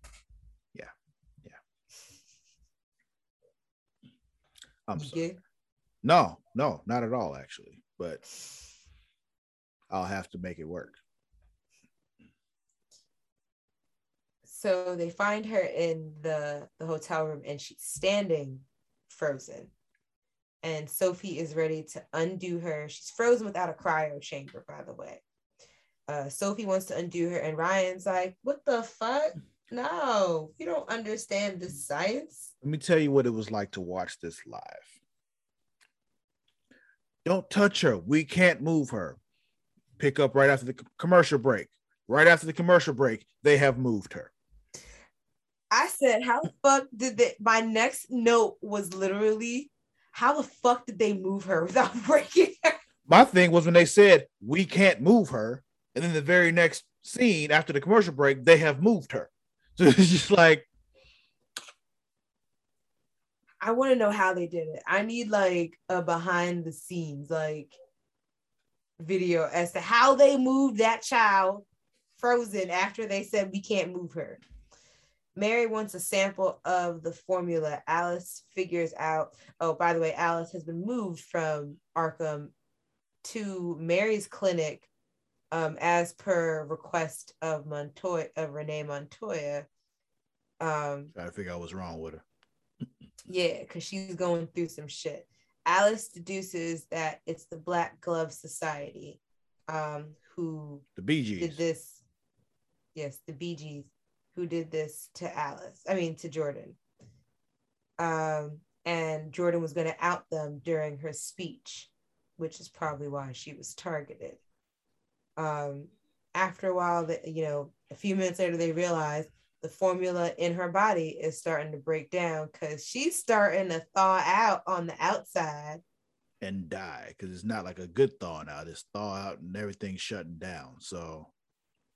yeah, yeah. I'm sorry. No, no, not at all, actually. But I'll have to make it work. So they find her in the, the hotel room and she's standing frozen. And Sophie is ready to undo her. She's frozen without a cryo chamber, by the way uh, Sophie wants to undo her, and Ryan's like, "What the fuck? No, you don't understand the science." Let me tell you what it was like to watch this live. Don't touch her. We can't move her. Pick up right after the commercial break. Right after the commercial break, they have moved her. I said, how the fuck did they? My next note was literally, how the fuck did they move her without breaking her? My thing was when they said we can't move her, and then the very next scene after the commercial break, they have moved her. So it's just like I want to know how they did it. I need like a behind the scenes like video as to how they moved that child frozen after they said we can't move her. Mary wants a sample of the formula. Alice figures out, oh, by the way, Alice has been moved from Arkham to Mary's clinic um, as per request of Montoya of Renee Montoya. Um, I figure I was wrong with her. Yeah, because she's going through some shit. Alice deduces that it's the Black Glove Society um, who The Bee Gees. did this. Yes, the Bee Gees who did this to Alice. I mean, to Jordan. Um, and Jordan was going to out them during her speech, which is probably why she was targeted. Um, after a while, that you know, a few minutes later, they realize the formula in her body is starting to break down because she's starting to thaw out on the outside. and die because it's not like a good thawing out. It's thaw out and everything's shutting down. So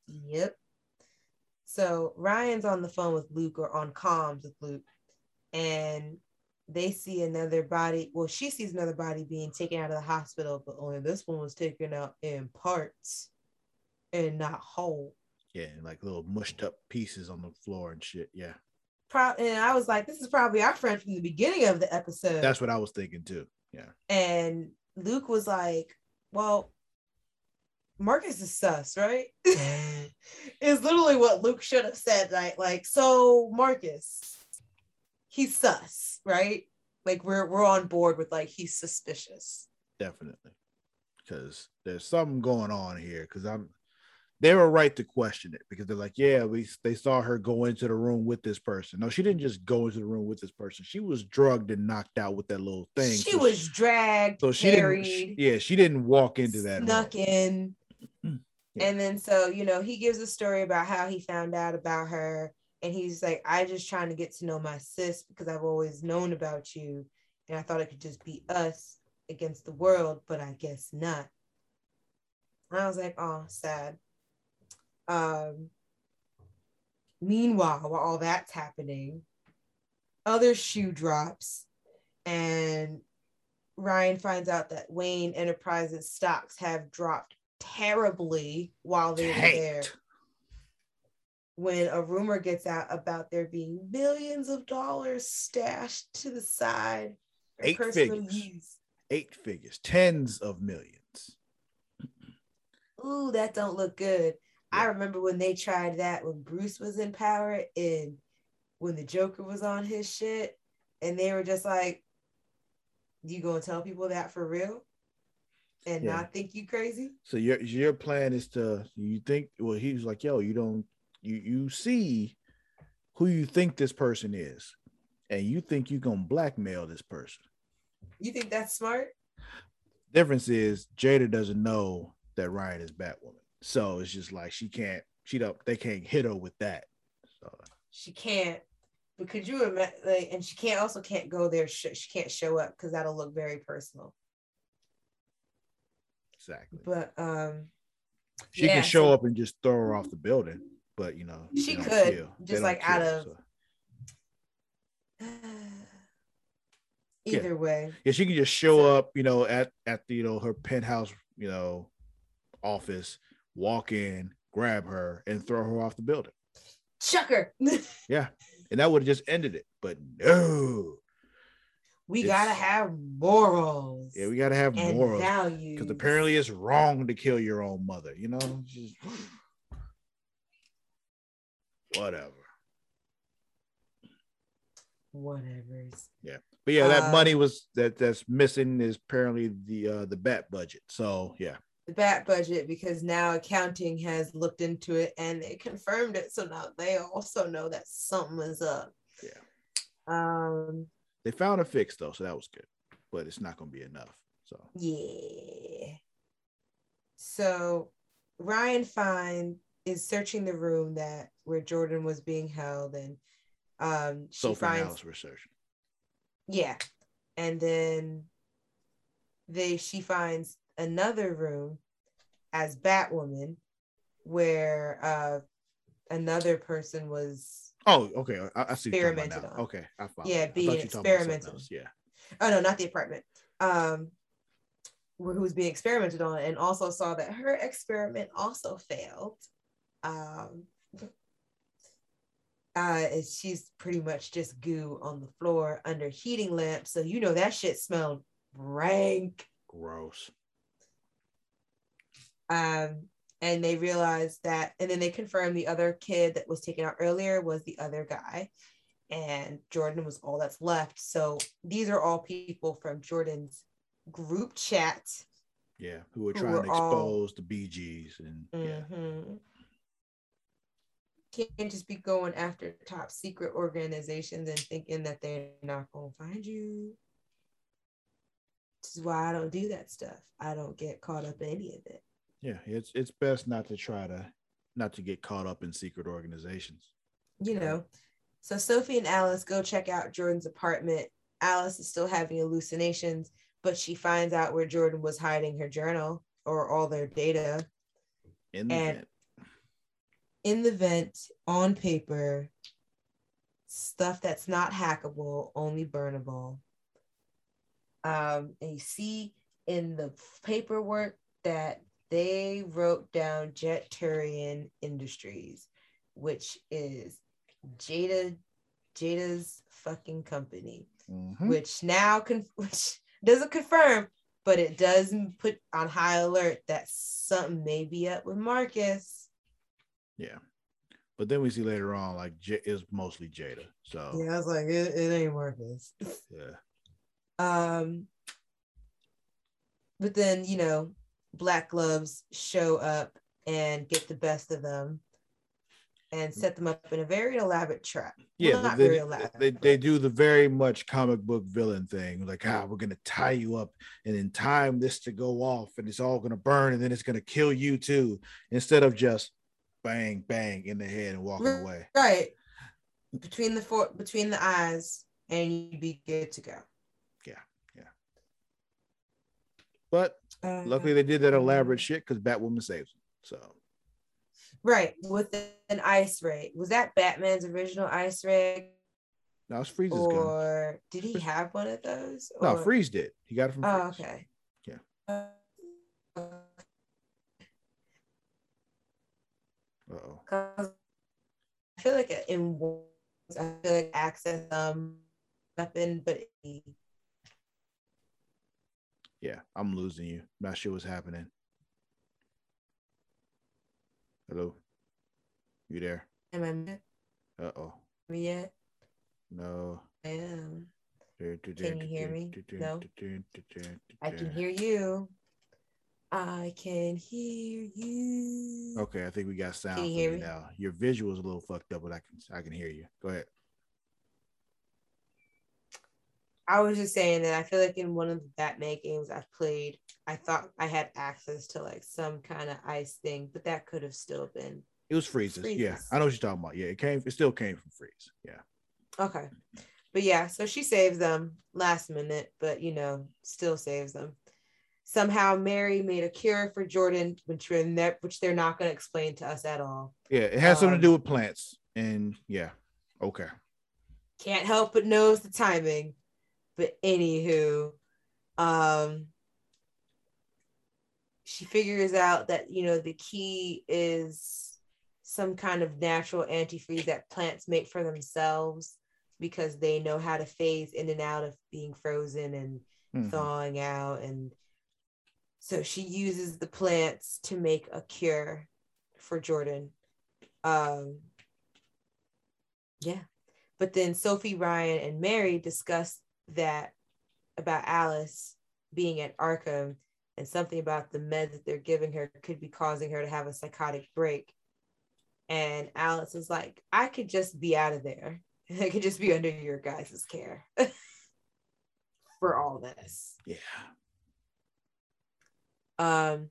Yep. So Ryan's on the phone with Luke or on comms with Luke, and they see another body. Well, she sees another body being taken out of the hospital, but only this one was taken out in parts and not whole. yeah, and like little mushed up pieces on the floor and shit. Yeah, Pro- and I was like, this is probably our friend from the beginning of the episode. that's what I was thinking too. Yeah, and Luke was like, well, Marcus is sus, right? Mm-hmm. is literally what Luke should have said. Like, like, so Marcus, he's sus, right? Like we're we're on board with like he's suspicious. definitely. Because there's something going on here. Because I'm, they were right to question it because they're like, yeah, we they saw her go into the room with this person. No, she didn't just go into the room with this person. She was drugged and knocked out with that little thing. She So was dragged, so she carried, didn't. she- yeah, she didn't walk into that. snuck room. in. Mm, yeah. And then so, you know, he gives a story about how he found out about her. And he's like, I just trying to get to know my sis because I've always known about you. And I thought it could just be us against the world, but I guess not. And I was like, oh, sad. Um, meanwhile, while all that's happening, other shoe drops, and Ryan finds out that Wayne Enterprises stocks have dropped terribly while they were there. When a rumor gets out about there being billions of dollars stashed to the side Eight figures. use. Eight figures, tens of millions. Ooh, that don't look good. I remember when they tried that when Bruce was in power and when the Joker was on his shit, and they were just like, "You gonna tell people that for real, and Yeah. not think you crazy?" So your your plan is to you think well he was like yo you don't you you see who you think this person is and you think you gonna blackmail this person. You think that's smart? Difference is Jada doesn't know that Ryan is Batwoman, so it's just like she can't she don't they can't hit her with that. So She can't. But could you imagine? Like, and she can't also can't go there. Sh- she can't show up because that'll look very personal. exactly, But um, she yeah, can show so- up and just throw her off the building, but you know She could, kill. Just like out of- so. either way, Yeah, she can just show So- up, you know, at at the, you know her penthouse, you know, office, walk in, grab her, and throw her off the building. chucker. Yeah, and that would have just ended it. But no, we It's- gotta have morals. yeah, we gotta have and morals values. because apparently it's wrong to kill your own mother. You know, just whatever. whatever's. Yeah. But yeah, that Uh, money was that that's missing is apparently the uh the bat budget. So yeah, the bat budget because now accounting has looked into it and they confirmed it. So now they also know that something is up. Yeah. Um. they found a fix though, so that was good. But it's not gonna be enough. So Yeah. So Ryan Fine is searching the room that where Jordan was being held, and Um, she Sophie finds Alice research. yeah, and then they she finds another room as Batwoman where uh another person was Oh, okay. I, I see. what you're about Experimented on. Okay, I follow. Yeah, being you were talking about something experimented. Yeah. oh no, not the apartment. Um who was being experimented on and also saw that her experiment also failed. Um uh she's pretty much just goo on the floor under heating lamps. So you know that shit smelled rank. Gross. Um and they realized that and then they confirmed the other kid that was taken out earlier was the other guy. And jordan was all that's left. So these are all people from jordan's group chat Yeah, who were Who trying were to all- expose the BGs and yeah. Mhm. can't just be going after top secret organizations and thinking that they're not going to find you. This is why i don't do that stuff. I don't get caught up in any of it Yeah, it's it's best not to try to not to get caught up in secret organizations. you know. So Sophie and Alice go check out Jordan's apartment. Alice is still having hallucinations, but she finds out where Jordan was hiding her journal or all their data In the And- vent. in the vent on paper. Stuff that's not hackable, only burnable. Um, and you see in the paperwork that they wrote down Jet Turian Industries, which is Jada Jada's fucking company. Mhm. which now con- which doesn't confirm, but it does put on high alert that something may be up with Marcus. Yeah. But then we see later on, like J- it's mostly Jada. So Yeah, I was like, it, it ain't Marcus. yeah. Um, but then you know, Black Gloves show up and get the best of them and set them up in a very elaborate trap. Well, Yeah, not they, very they, elaborate. they, they do the very much comic book villain thing, like, ah, we're gonna tie you up and then time this to go off, and it's all gonna burn, and then it's gonna kill you too, instead of just bang, bang in the head and walking Right. away. right between the four between the eyes, and you'd be good to go. But Uh, luckily, they did that elaborate shit because Batwoman saves them. So right with an ice ray. Was that Batman's original ice ray, No, it's Freeze's gun. or did he have one of those? No, or- Freeze did. He got it from Oh, Freeze. okay. Yeah. Uh. 'cause I feel like in wars, I feel like access um weapon, but he- Yeah, I'm losing you. Not sure what's happening. Hello, you there? am I Uh oh. me yet? No. I am. Can you hear me? No. I can hear you. I can hear you. Okay, I think we got sound Can you hear me? now. Your visual is a little fucked up, but I can I can hear you. Go ahead. I was just saying that I feel like in one of the Batman games I've played, I thought I had access to like some kind of ice thing, but that could have still been It was freezes. Yeah, I know what you're talking about. Yeah, it came. It still came from freeze. Yeah. okay. But yeah, so she saves them last minute, but you know, still saves them. Somehow Mary made a cure for Jordan, which ne- which they're not going to explain to us at all. Yeah, it has something Um, to do with plants, and yeah. Okay. Can't help but knows the timing. But anywho, um, she figures out that you know the key is some kind of natural antifreeze that plants make for themselves because they know how to phase in and out of being frozen and Mhm. thawing out. And so she uses the plants to make a cure for jordan. Um yeah. But then sophie ryan and mary discuss that about alice being at arkham and something about the meds that they're giving her could be causing her to have a psychotic break. And alice is like i could just be out of there. I could just be under your guys' care for all this. Yeah. um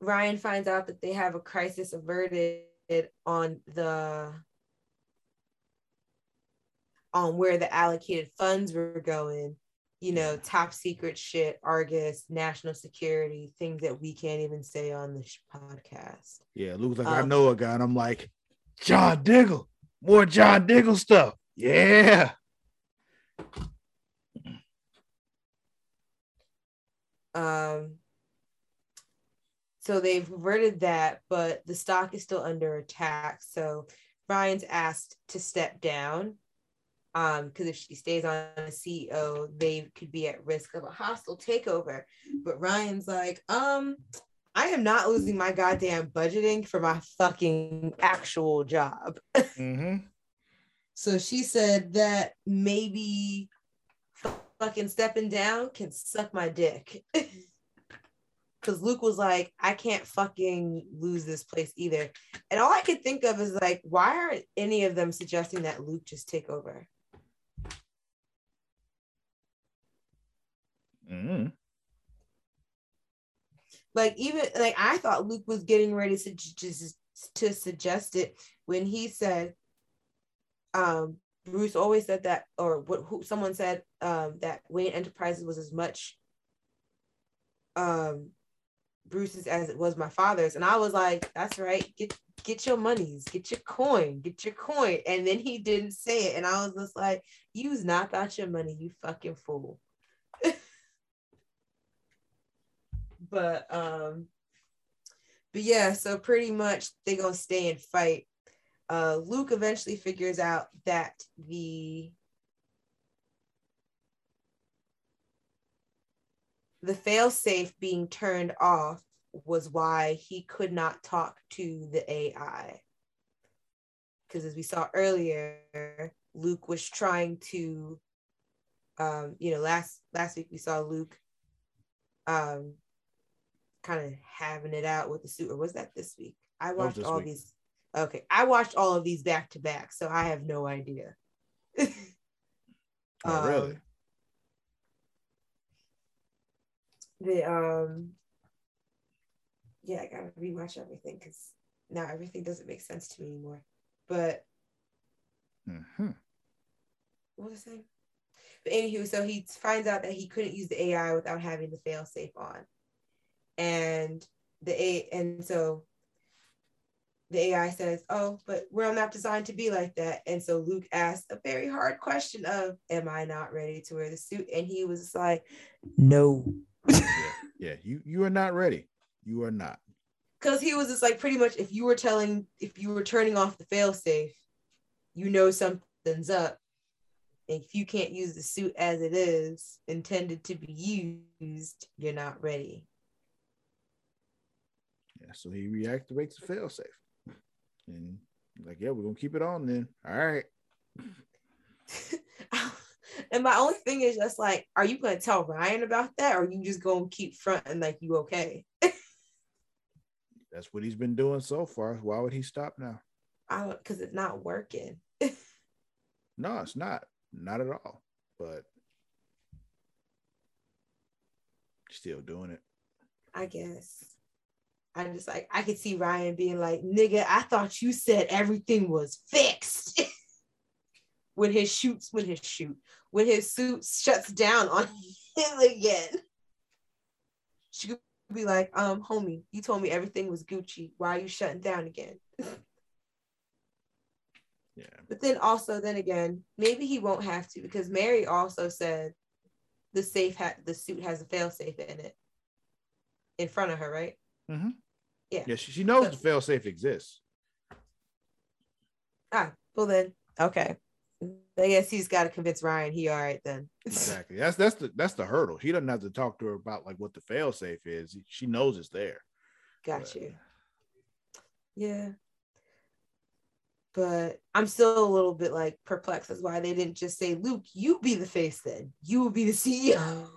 Ryan finds out that they have a crisis averted on the on where the allocated funds were going. You know, top secret shit, Argus, national security, things that we can't even say on this podcast. Yeah, Luke's like, um, I know a guy, and I'm like, John Diggle, more John Diggle stuff. Yeah. Um, so they've reverted that, but the stock is still under attack. So Ryan's asked to step down um because if she stays on as CEO, they could be at risk of a hostile takeover. But Ryan's like, um, I am not losing my goddamn budgeting for my fucking actual job. Mm-hmm. so she said that maybe fucking stepping down can suck my dick. because Luke was like, I can't fucking lose this place either. And all I could think of is like, why aren't any of them suggesting that Luke just take over? Mm-hmm. Like even like I thought Luke was getting ready to just to suggest it when he said, um, Bruce always said that, or what who, someone said um, that Wayne Enterprises was as much um, Bruce's as it was my father's. And I was like, that's right. Get get your monies, get your coin, get your coin. And then he didn't say it. And I was just like, you's not got your money, you fucking fool. But um, but yeah, so pretty much they gonna stay and fight. Uh Luke eventually figures out that the the failsafe being turned off was why he could not talk to the AI. Because as we saw earlier, Luke was trying to, um, you know, last last week we saw Luke um, kind of having it out with the suit, or was that this week? I watched all week. these. Okay, I watched all of these back to back, so I have no idea. oh, um, really? the um yeah, I gotta rewatch everything because now everything doesn't make sense to me anymore. But mm-hmm. what was I saying? But anywho, so he finds out that he couldn't use the AI without having the fail safe on. And the A and so the AI says, Oh, but we're not designed to be like that. And so Luke asked a very hard question of, Am I not ready to wear the suit? And he was like, No yeah, yeah, you you are not ready. You are not. Because he was just like pretty much if you were telling if you were turning off the failsafe, you know something's up. And if you can't use the suit as it is intended to be used, you're not ready. Yeah, so he reactivates the failsafe. And like, yeah, we're gonna keep it on then. All right. And my only thing is just like, are you gonna tell Ryan about that, or you just gonna keep fronting like you okay? That's what he's been doing so far. Why would he stop now? I because it's not working. no, it's not. Not at all. But still doing it. I guess. I'm just like, I could see Ryan being like, nigga, I thought you said everything was fixed. when his shoots, when his shoot, when his suit shuts down on him again. She could be like, um, homie, you told me everything was Gucci. Why are you shutting down again? yeah. But then also, then again, maybe he won't have to because Mary also said the safe had the suit has a fail safe in it in front of her, right? Mm-hmm. Yeah. Yeah, she, she knows so, the fail safe exists. Ah, well then, okay. I guess he's got to convince Ryan he all right then. exactly. That's that's the that's the hurdle. He doesn't have to talk to her about like what the fail safe is. She knows it's there. Got but, you. Yeah. But I'm still a little bit like perplexed as why they didn't just say, Luke, you be the face then. You will be the CEO.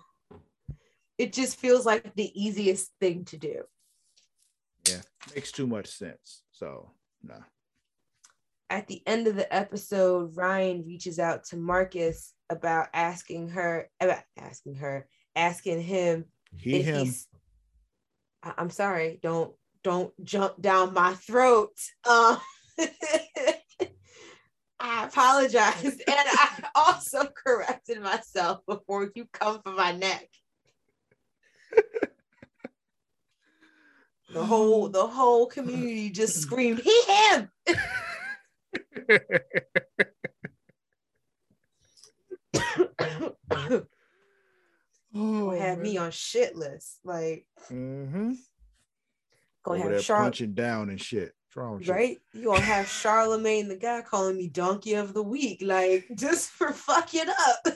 It just feels like the easiest thing to do. Yeah, makes too much sense. So no. Nah at the end of the episode, Ryan reaches out to Marcus about asking her, about asking her, asking him he, if him. he's. I'm sorry, don't don't jump down my throat. Uh, I apologized. and I also corrected myself before you come for my neck. The whole the whole community just screamed, he him. oh, have me on shit list. Like Mm-hmm. gonna Over have Char- punching down and shit. Wrong right? You gonna have Charlamagne tha God calling me donkey of the week, like just for fucking up.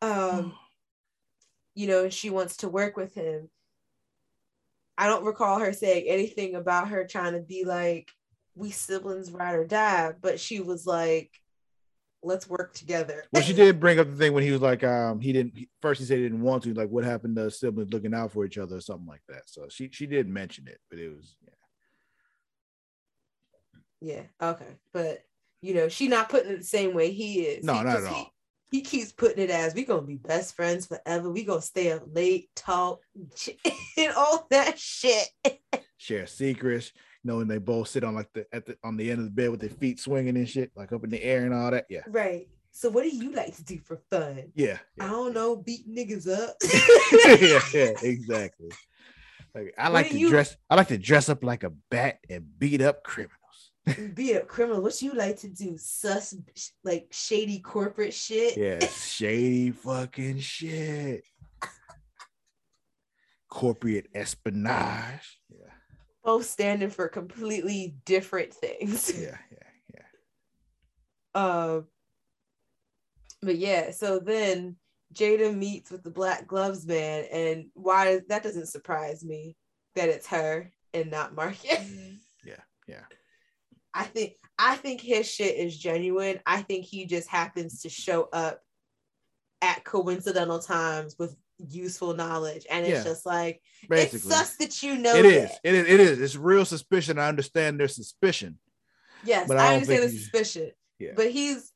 um, you know, she wants to work with him. I don't recall her saying anything about her trying to be like, we siblings ride or die, but she was like, let's work together. Well, she did bring up the thing when he was like, um, he didn't first he said he didn't want to, like what happened to siblings looking out for each other or something like that. So she she did mention it, but it was yeah. Yeah, okay. But you know, she not putting it the same way he is. No, He- not at all. He keeps putting it as we gonna be best friends forever. We gonna stay up late, talk, and all that shit. Share secrets, knowing they both sit on like the at the on the end of the bed with their feet swinging and shit, like up in the air and all that. Yeah. Right. So what do you like to do for fun? Yeah. I don't know, beat niggas up. yeah, yeah, exactly. Like I What like to you- dress, I like to dress up like a bat and beat up criminals. Be a criminal. What you like to do? Sus like shady corporate shit. Yeah, shady fucking shit. Corporate espionage. Yeah, Both standing for completely different things. yeah, yeah, yeah. Um, but yeah, so then Jada meets with the Black Gloves man, and why that doesn't surprise me that it's her and not Marcus. Yeah, yeah. I think I think his shit is genuine. I think he just happens to show up at coincidental times with useful knowledge, and it's Yeah, just like Basically, it's sus that you know it is. It is. It is. It's real suspicion. I understand their suspicion. Yes, But I I, understand the suspicion. Yeah. But he's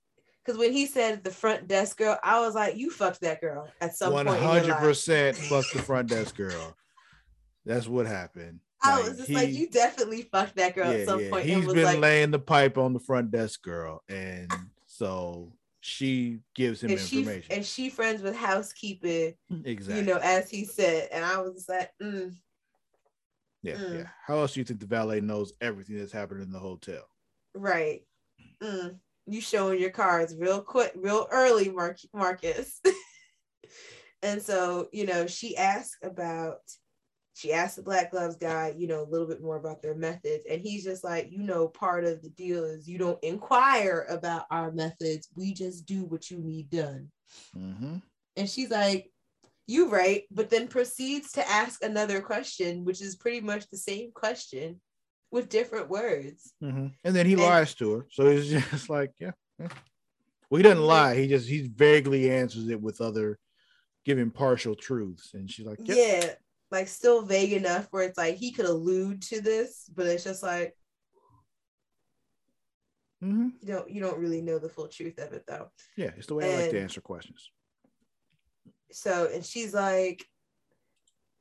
because when he said the front desk girl, I was like, you fucked that girl at some One point One hundred percent Fuck the front desk girl. That's what happened. I was just like, you definitely fucked that girl at some point. He's been like, laying the pipe on the front desk girl, and so she gives him and she information. and she friends with housekeeping, exactly. you know, as he said. And I was like, mm, yeah, mm. yeah. How else do you think the valet knows everything that's happening in the hotel? right. Mm, you showing your cards real quick, real early, Mark Marcus. and so, you know, she asked about she asked the black gloves guy, you know, a little bit more about their methods. And he's just like, you know, part of the deal is you don't inquire about our methods. We just do what you need done. Mm-hmm. And she's like, you right, but then proceeds to ask another question, which is pretty much the same question with different words. Mm-hmm. And then he And- lies to her, so he's just like, yeah. yeah. Well, he doesn't lie. He just he vaguely answers it with other giving partial truths, and she's like, yep. Yeah, like still vague enough where it's like he could allude to this, but it's just like hmm you don't you don't really know the full truth of it though. yeah, it's the way I like to answer questions. So and she's like,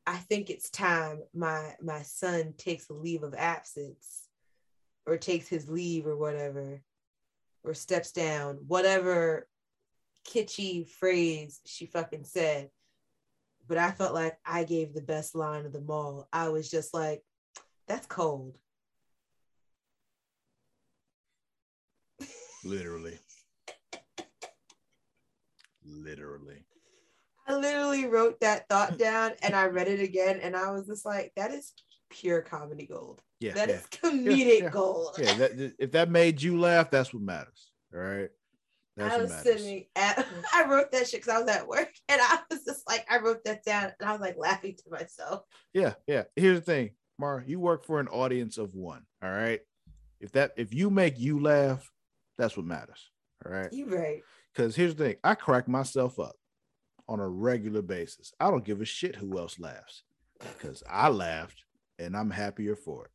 I think it's time my my son takes a leave of absence or takes his leave or whatever or steps down, whatever kitschy phrase she fucking said. But I felt like I gave the best line of them all. I was just like, that's cold. Literally, literally. I literally wrote that thought down and I read it again and I was just like, that is pure comedy gold. Yeah, That yeah. is comedic yeah. gold. yeah, that, if that made you laugh, that's what matters. All right. That's I was sitting at I wrote that shit because I was at work and I was just like, I wrote that down and I was like laughing to myself. Yeah, yeah. Here's the thing, Mar, you work for an audience of one. All right. If that if you make you laugh, that's what matters. All right. You right. Because here's the thing, I crack myself up on a regular basis. I don't give a shit who else laughs because I laughed and I'm happier for it.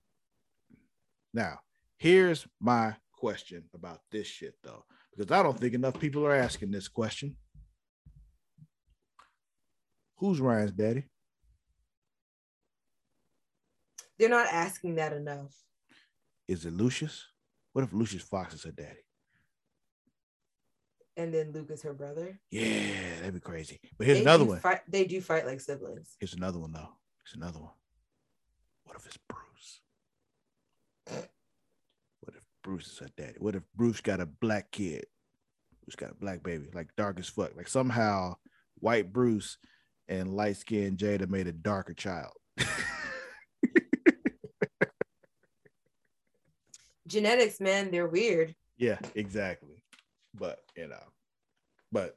Now, here's my question about this shit though, because I don't think enough people are asking this question. Who's Ryan's daddy? They're not asking that enough. Is it Lucius? What if Lucius Fox is her daddy? And then Luke is her brother. Yeah, that'd be crazy. But here's They another one. Fight, they do fight like siblings. Here's another one though. Here's another one. What if it's Bruce? What if Bruce is her daddy? What if Bruce got a black kid? Bruce got a black baby, like dark as fuck. Like somehow white Bruce and light skinned Jada made a darker child. Genetics, man, they're weird. yeah, exactly. But you know, but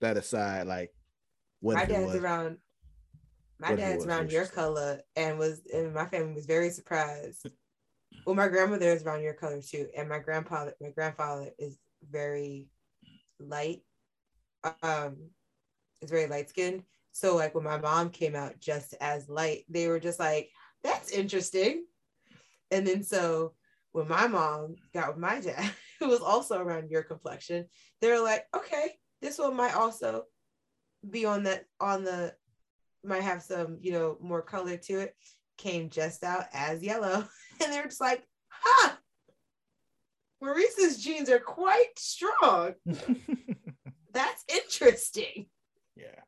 that aside, like what my dad's was? around. My What if it dad's around your color and was, and my family was very surprised. Well, my grandmother is around your color too, and my grandfather, my grandfather is very light. Um, is very light skinned. So like when my mom came out just as light, they were just like, "That's interesting." And then so when my mom got with my dad, who was also around your complexion, they were like, "Okay, this one might also be on that on the might have some you know more color to it." Came just out as yellow, and they're just like, "Huh." Maurice's genes are quite strong. That's interesting. yeah,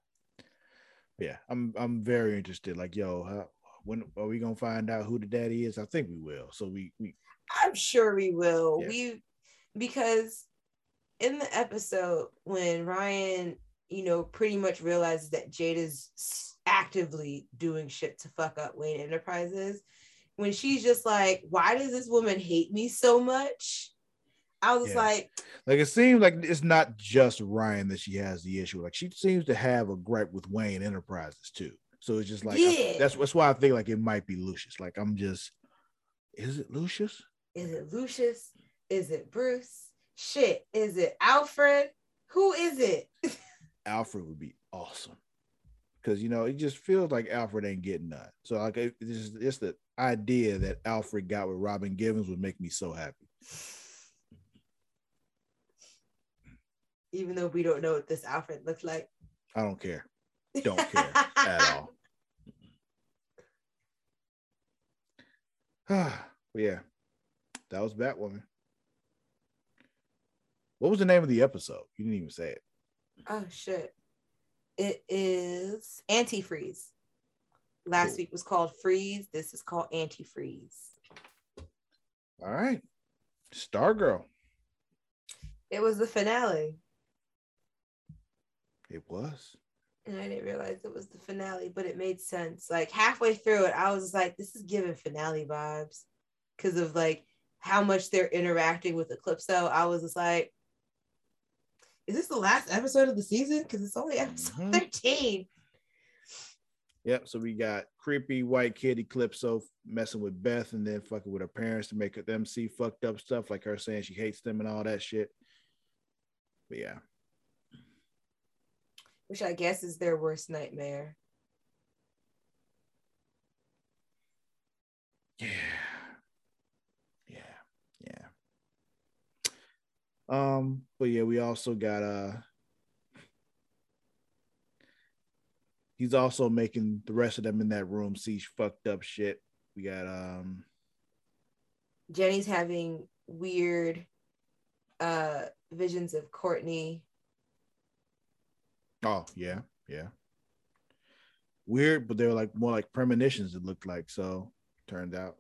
yeah. I'm I'm very interested. Like, yo, how, when are we gonna find out who the daddy is? I think we will. So we we I'm sure we will. Yeah. We because in the episode when Ryan, you know, pretty much realizes that Jada's s- actively doing shit to fuck up Wayne Enterprises, when she's just like, "Why does this woman hate me so much?" I was Yeah. like, like it seems like it's not just Ryan that she has the issue. Like she seems to have a gripe with Wayne Enterprises too. So it's just like I- that's that's why I think like it might be Lucius. Like I'm just, is it Lucius? "Is it Lucius? Is it Bruce? Shit, is it Alfred? Who is it?" Alfred would be awesome because you know it just feels like Alfred ain't getting none. So like it, it's just, it's the idea that Alfred got with Robin Givens would make me so happy. Even though we don't know what this Alfred looks like. I don't care, don't care at all. yeah, that was Batwoman. What was the name of the episode? You didn't even say it. Oh shit. It is antifreeze. Last week was called freeze. This is called antifreeze. All right, Stargirl. It was the finale. It was. And I didn't realize it was the finale, but it made sense. Like halfway through it, I was like, this is giving finale vibes because of like how much they're interacting with Eclipso. I was just like, is this the last episode of the season? Because it's only episode Mhm. 13. Yep. So we got creepy white kid Eclipso messing with Beth and then fucking with her parents to make them see fucked up stuff, like her saying she hates them and all that shit. But yeah. Which I guess is their worst nightmare. Yeah. Yeah. Yeah. Um, but yeah, we also got uh he's also making the rest of them in that room see fucked up shit. We got um Jenny's having weird uh visions of Courtney. oh yeah, yeah. Weird, but they're like more like premonitions, it looked like. So turned out.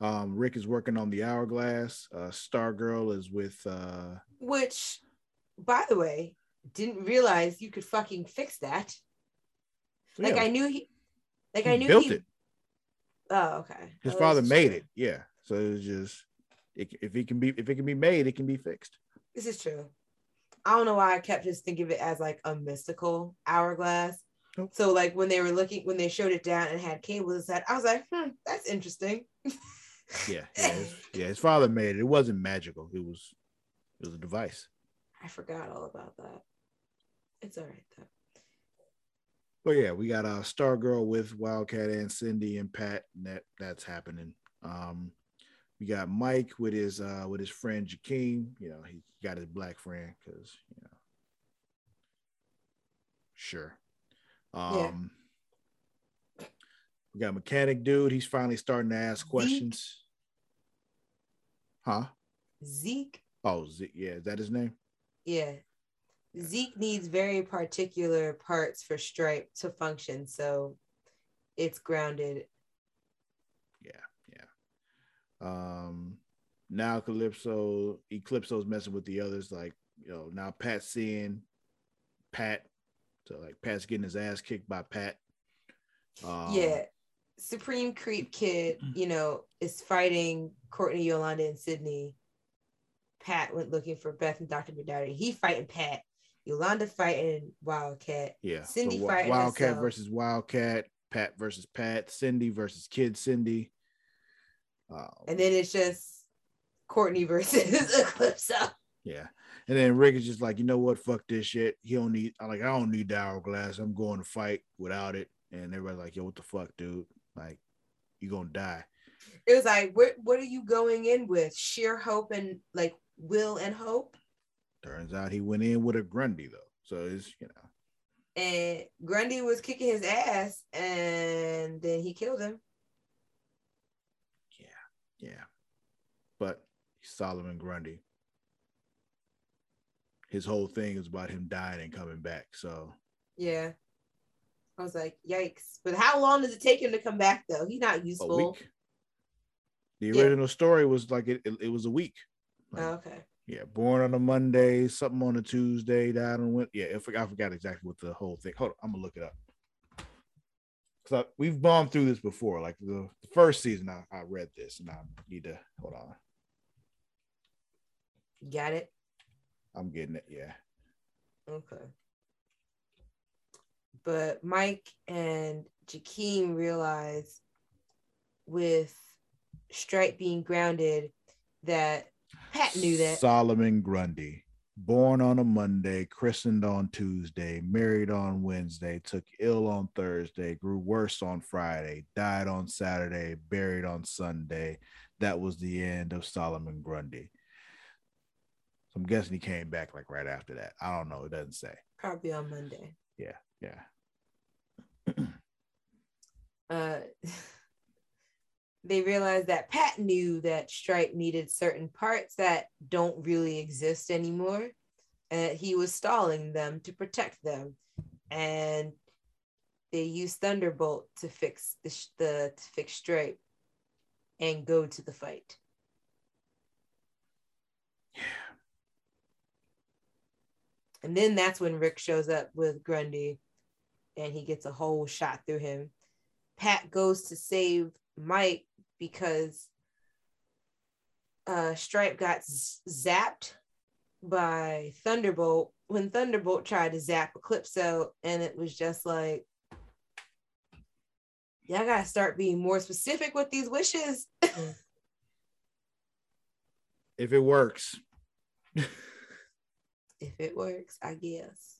Um, Rick is working on the hourglass. Uh Stargirl is with uh Which, by the way, didn't realize you could fucking fix that. Like yeah, I knew he like he I knew built he it. Oh, okay. His father made true. it. Yeah. So it's just it, if it can be if it can be made, it can be fixed. This is true. I don't know why I kept just thinking of it as like a mystical hourglass. So like when they were looking when they showed it down and had cables inside, I was like, hmm, that's interesting. Yeah. Yeah. His, yeah. His father made it. It wasn't magical. It was it was a device. I forgot all about that. It's all right though. But yeah, we got a uh Stargirl with Wildcat and Cindy and Pat, and that that's happening. Um we got Mike with his uh with his friend Jakeem. You know, he got his black friend because you know. Sure. Um we got mechanic dude. He's finally starting to ask questions. Huh? Zeke. Oh, Zeke. Yeah, is that his name? Yeah. Zeke needs very particular parts for Stripe to function, so it's grounded. Yeah, yeah. Um, now Calypso, Eclipso's messing with the others. Like, you know, now Pat's seeing Pat. So like Pat's getting his ass kicked by Pat. Um, yeah. Supreme Creep Kid, you know, is fighting Courtney, Yolanda, and Sydney. Pat went looking for Beth and Dr. McDowdy. He fighting Pat. Yolanda fighting Wildcat. Yeah. Cindy so, fighting Wildcat herself. versus Wildcat. Pat versus Pat. Cindy versus Kid Cindy. Um, and then it's just Courtney versus Eclipso. Yeah. And then Rick is just like, you know what? Fuck this shit. He don't need. I'm like, I don't need the hourglass. I'm going to fight without it. And everybody's like, yo, what the fuck, dude? Like, you're gonna die. It was like, what what are you going in with? Sheer hope and like will and hope. Turns out he went in with a Grundy though. So it's you know. And Grundy was kicking his ass and then he killed him. Yeah. Yeah. But Solomon Grundy. His whole thing is about him dying and coming back. So yeah. I was like, yikes. But how long does it take him to come back though? He's not useful. The original yeah. story was like it, it, it was a week. Like, oh, okay. Yeah, born on a Monday, something on a Tuesday, died on Wednesday. Yeah, I forgot, I forgot exactly what the whole thing. Hold on, I'm gonna look it up. Cause we've gone through this before. Like the, the first season, I, I read this, and I need to hold on. Got it. I'm getting it. Yeah. Okay. But Mike and Jakeem realize with Stripe being grounded that Pat knew that. Solomon Grundy, born on a Monday, christened on Tuesday, married on Wednesday, took ill on Thursday, grew worse on Friday, died on Saturday, buried on Sunday. That was the end of Solomon Grundy. So I'm guessing he came back like right after that. I don't know. It doesn't say. Probably on Monday. Yeah, yeah. uh they realized that Pat knew that Stripe needed certain parts that don't really exist anymore, and he was stalling them to protect them. And they used Thunderbolt to fix the, the to fix Stripe and go to the fight. Yeah. And then that's when Rick shows up with Grundy and he gets a whole shot through him. Pat goes to save Mike because uh, Stripe got zapped by Thunderbolt when Thunderbolt tried to zap Eclipso, and it was just like, y'all gotta start being more specific with these wishes. if it works. if it works, I guess.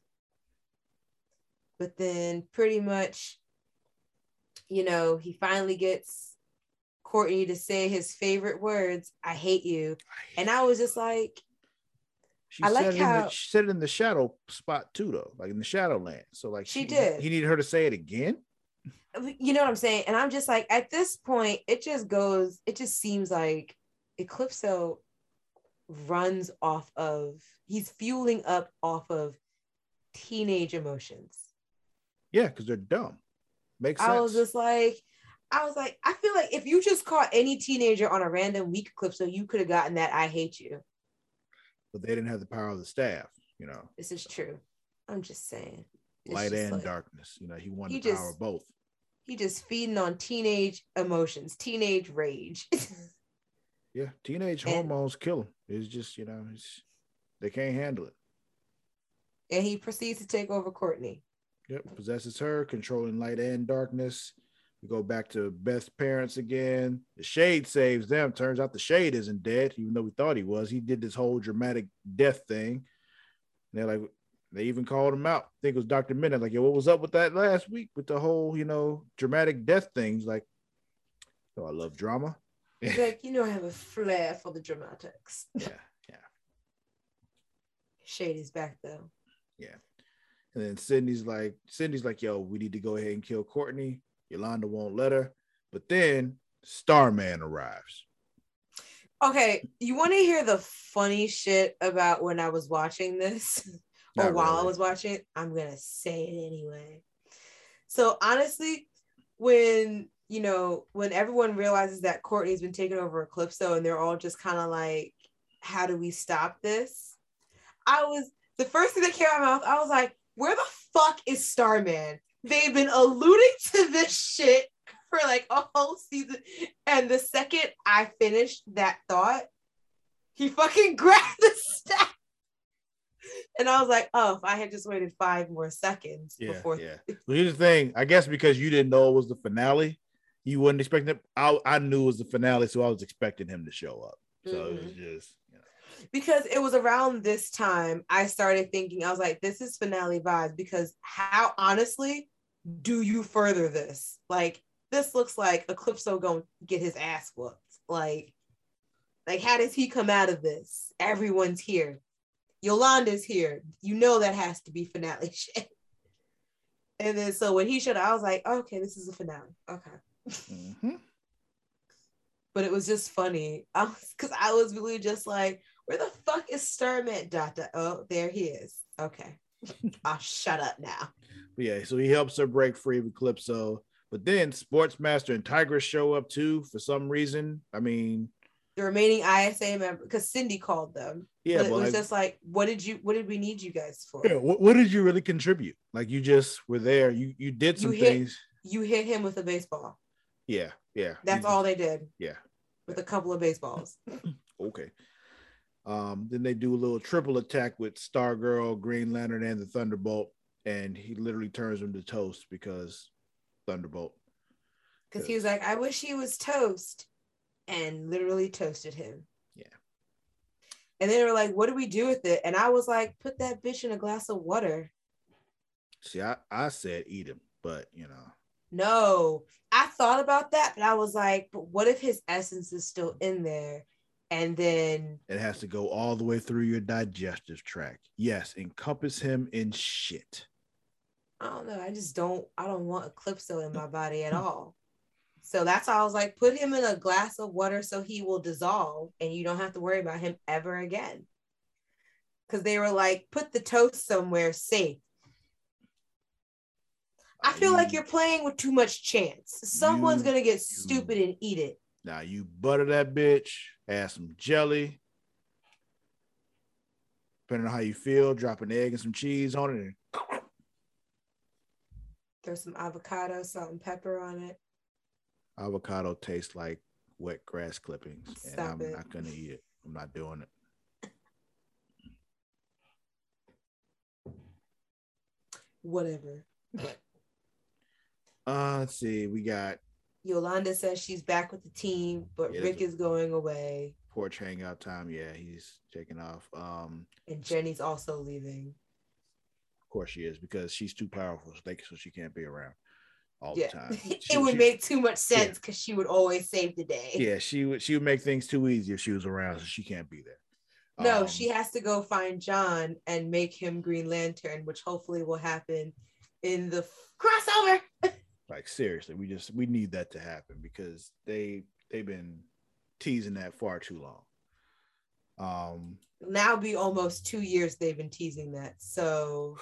But then pretty much, you know, he finally gets Courtney to say his favorite words, I hate you. I and I was just like, she I like how the, she said it in the shadow spot too, though, like in the shadow land. So like she, she did. He needed her to say it again. You know what I'm saying? And I'm just like, at this point, it just goes, it just seems like Eclipso runs off of, he's fueling up off of teenage emotions. Yeah, because they're dumb. Makes sense. I was just like, I was like, I feel like if you just caught any teenager on a random week clip, so you could have gotten that I hate you. But they didn't have the power of the staff, you know. This is true. I'm just saying. It's Light and like, darkness. You know, he wanted he the just, power of both. He just feeding on teenage emotions, teenage rage. yeah, teenage and, hormones kill him. It's just, you know, it's they can't handle it. And he proceeds to take over Courtney. Yep, possesses her, controlling light and darkness we go back to Beth's parents again. The shade saves them. Turns out the shade isn't dead, even though we thought he was. He did this whole dramatic death thing. And they're like, they even called him out. I think it was Dr. Mid-Nite, like, yo, what was up with that last week with the whole, you know, dramatic death things? Like, oh, I love drama. like, you know, I have a flair for the dramatics. yeah, yeah. Shade is back though. Yeah. And then Sydney's like, Sydney's like, yo, we need to go ahead and kill Courtney. Yolanda won't let her. But then Starman arrives. Okay, you want to hear the funny shit about when I was watching this, or Not while I was watching it? I'm gonna say it anyway. So honestly, when you know when everyone realizes that Courtney's been taking over Eclipso, and they're all just kind of like, "How do we stop this?" I was the first thing that came out of my mouth. I was like, "Where the fuck is Starman?" They've been alluding to this shit for like a whole season. And the second I finished that thought, he fucking grabbed the staff. And I was like, oh, if I had just waited five more seconds Yeah, before. yeah. Well, here's the thing. I guess because you didn't know it was the finale, you wouldn't expect it. I, I knew it was the finale, so I was expecting him to show up. So it was mm-hmm. just, you know. Because it was around this time I started thinking, I was like, this is finale vibes. Because how honestly do you further this? Like, this looks like Eclipso going to get his ass whooped. Like, like how does he come out of this? Everyone's here. Yolanda's here. You know that has to be finale shit. And then so when he showed up, I was like, okay, this is a finale. Okay. Mhm. But it was just funny. I was because I was really just like, where the fuck is Starman? Dot dot. Oh, there he is. Okay. I'll ah, shut up now. But yeah, so he helps her break free of Eclipso. But then Sportsmaster and Tigress show up too for some reason. I mean, The remaining ISA member, because Cindy called them. yeah, but it was like, just like, what did you what did we need you guys for? yeah, what, what did you really contribute? Like you just were there. You you did some You hit- things. You hit him with a baseball. Yeah, yeah. That's you- all they did. Yeah. With a couple of baseballs. Okay. Um, then they do a little triple attack with Stargirl, Green Lantern, and the Thunderbolt, and he literally turns them to toast because Thunderbolt. Because he was like, I wish he was toast. And literally toasted him. Yeah. And they were like, what do we do with it? And I was like, put that bitch in a glass of water. See, I, I said eat him, but you know, No, I thought about that, but I was like, but what if his essence is still in there? And then, it has to go all the way through your digestive tract. Yes, encompass him in shit. I don't know, I just don't, I don't want Eclipso in my body at all. So that's why I was like, put him in a glass of water so he will dissolve and you don't have to worry about him ever again. Because they were like, put the toast somewhere safe. I feel like You- you're playing with too much chance. Someone's You- gonna get you- stupid and eat it. Now you butter that bitch, add some jelly. Depending on how you feel, drop an egg and some cheese on it, and Throw some avocado, salt, and pepper on it. avocado tastes like wet grass clippings, and I'm it. not gonna eat it. I'm not doing it. Whatever. Uh, let's see. We got Yolanda says she's back with the team, but Yeah, Rick is going away, porch hangout time. Yeah, he's taking off. Um, and Jenny's also leaving. of course she is because she's too powerful, so, she can't be around all Yeah, the time. it would she- make too much sense because she would always save the day. Yeah, she would. She would make things too easy if she was around, so she can't be there. No, Um, she has to go find John and make him Green Lantern, which hopefully will happen in the crossover. Like seriously we just we need that to happen because they they've been teasing that far too long um Now be almost two years they've been teasing that. So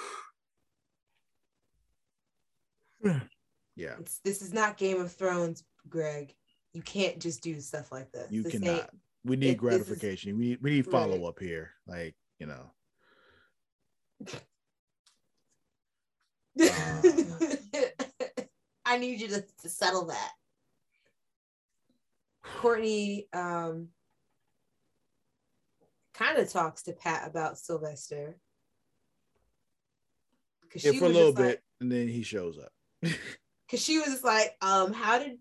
yeah it's this is not Game of Thrones, Greg. You can't just do stuff like this. you This cannot we need it- this is- gratification we need we need follow Right. up here like you know I need you to, to settle that. Courtney um, kind of talks to Pat about Sylvester. 'Cause yeah she for a little bit and then he shows up Because she was just like, um, how did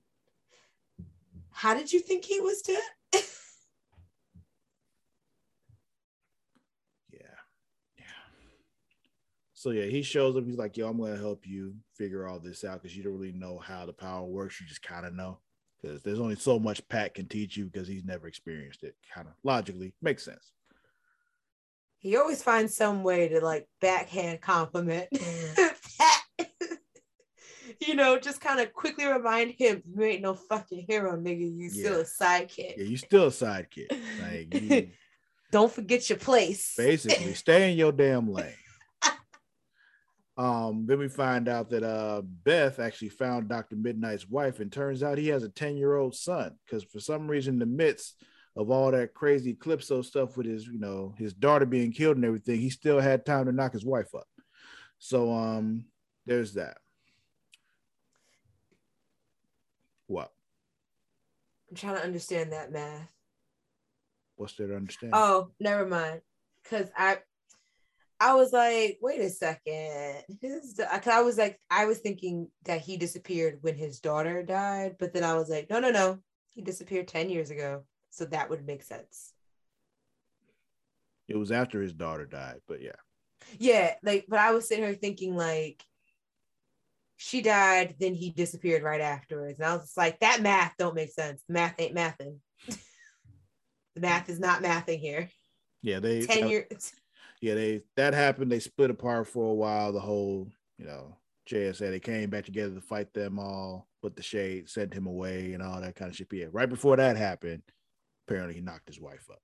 how did you think he was dead? yeah yeah so yeah he shows up he's like yo i'm gonna help you figure all this out because you don't really know how the power works you just kind of know because there's only so much pat can teach you because he's never experienced it kind of logically makes sense he always finds some way to like backhand compliment mm-hmm. Pat. you know, just kind of quickly remind him, you ain't no fucking hero, nigga. You still a sidekick. Yeah, you still a sidekick. Like you, Don't forget your place. basically stay in your damn lane. Um, then we find out that uh Beth actually found Dr. Mid-Nite's wife, and turns out he has a 10-year-old son because for some reason, in the midst of all that crazy Calypso stuff with his, you know, his daughter being killed and everything, he still had time to knock his wife up. So um, there's that. What? I'm trying to understand that math. What's there to understand? Oh, never mind. Cause I I was like, wait a second. His I was like, I was thinking that he disappeared when his daughter died, but then I was like, no, no, no. He disappeared 10 years ago. So that would make sense. It was after his daughter died, but yeah. Yeah, like, but I was sitting here thinking like she died, then he disappeared right afterwards. And I was just like, that math don't make sense. The math ain't mathing. the math is not mathing here. Yeah, they 10 uh, years. Yeah, they that happened. They split apart for a while. The whole, you know, JSA, they came back together to fight them all, put the shade, sent him away, and all that kind of shit. Yeah, right before that happened, apparently he knocked his wife up.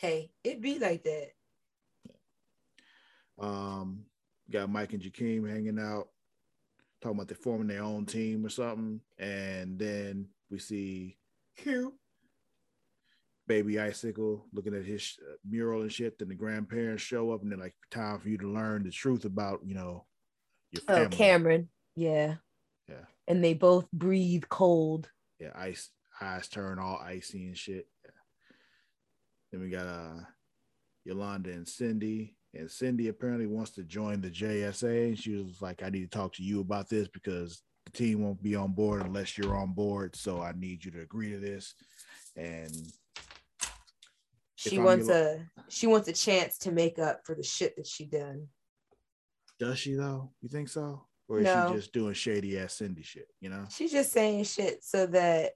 Hey, it be like that. Um, got Mike and Jakeem hanging out, talking about they forming their own team or something, and then we see Cute. Baby icicle looking at his uh, mural and shit. Then the grandparents show up, and they're like, "Time for you to learn the truth about you know your Oh. Cameron. Yeah. Yeah. And they both breathe cold. yeah, ice eyes turn all icy and shit. Yeah. Then we got uh Yolanda and Cindy. And Cindy apparently wants to join the JSA. And she was like, I need to talk to you about this because the team won't be on board unless you're on board. So I need you to agree to this. And She wants a she wants a chance to make up for the shit that she done. does she though? You think so? Or is No. she just doing shady ass Cindy shit, you know? She's just saying shit so that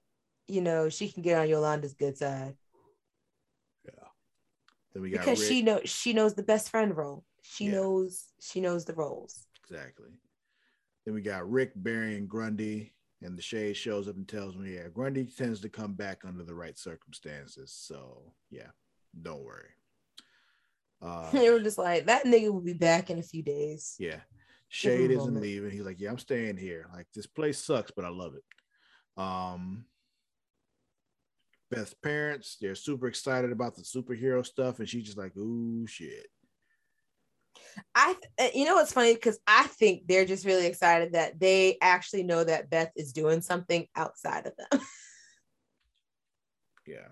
you know she can get on Yolanda's good side Yeah. Then we got because Rick. she knows she knows the best friend role. She Yeah. knows she knows the roles. Exactly. Then we got Rick, Barry, and Grundy, and the shade shows up and tells me, yeah, Grundy tends to come back under the right circumstances. So yeah, don't worry. Uh, they were just like that nigga will be back in a few days. yeah, Shade isn't moment. leaving. He's like, yeah, I'm staying here. Like this place sucks, but I love it. Um, Beth's parents, they're super excited about the superhero stuff, and she's just like, ooh, shit. I, th- uh, you know, what's funny because I think they're just really excited that they actually know that Beth is doing something outside of them. Yeah.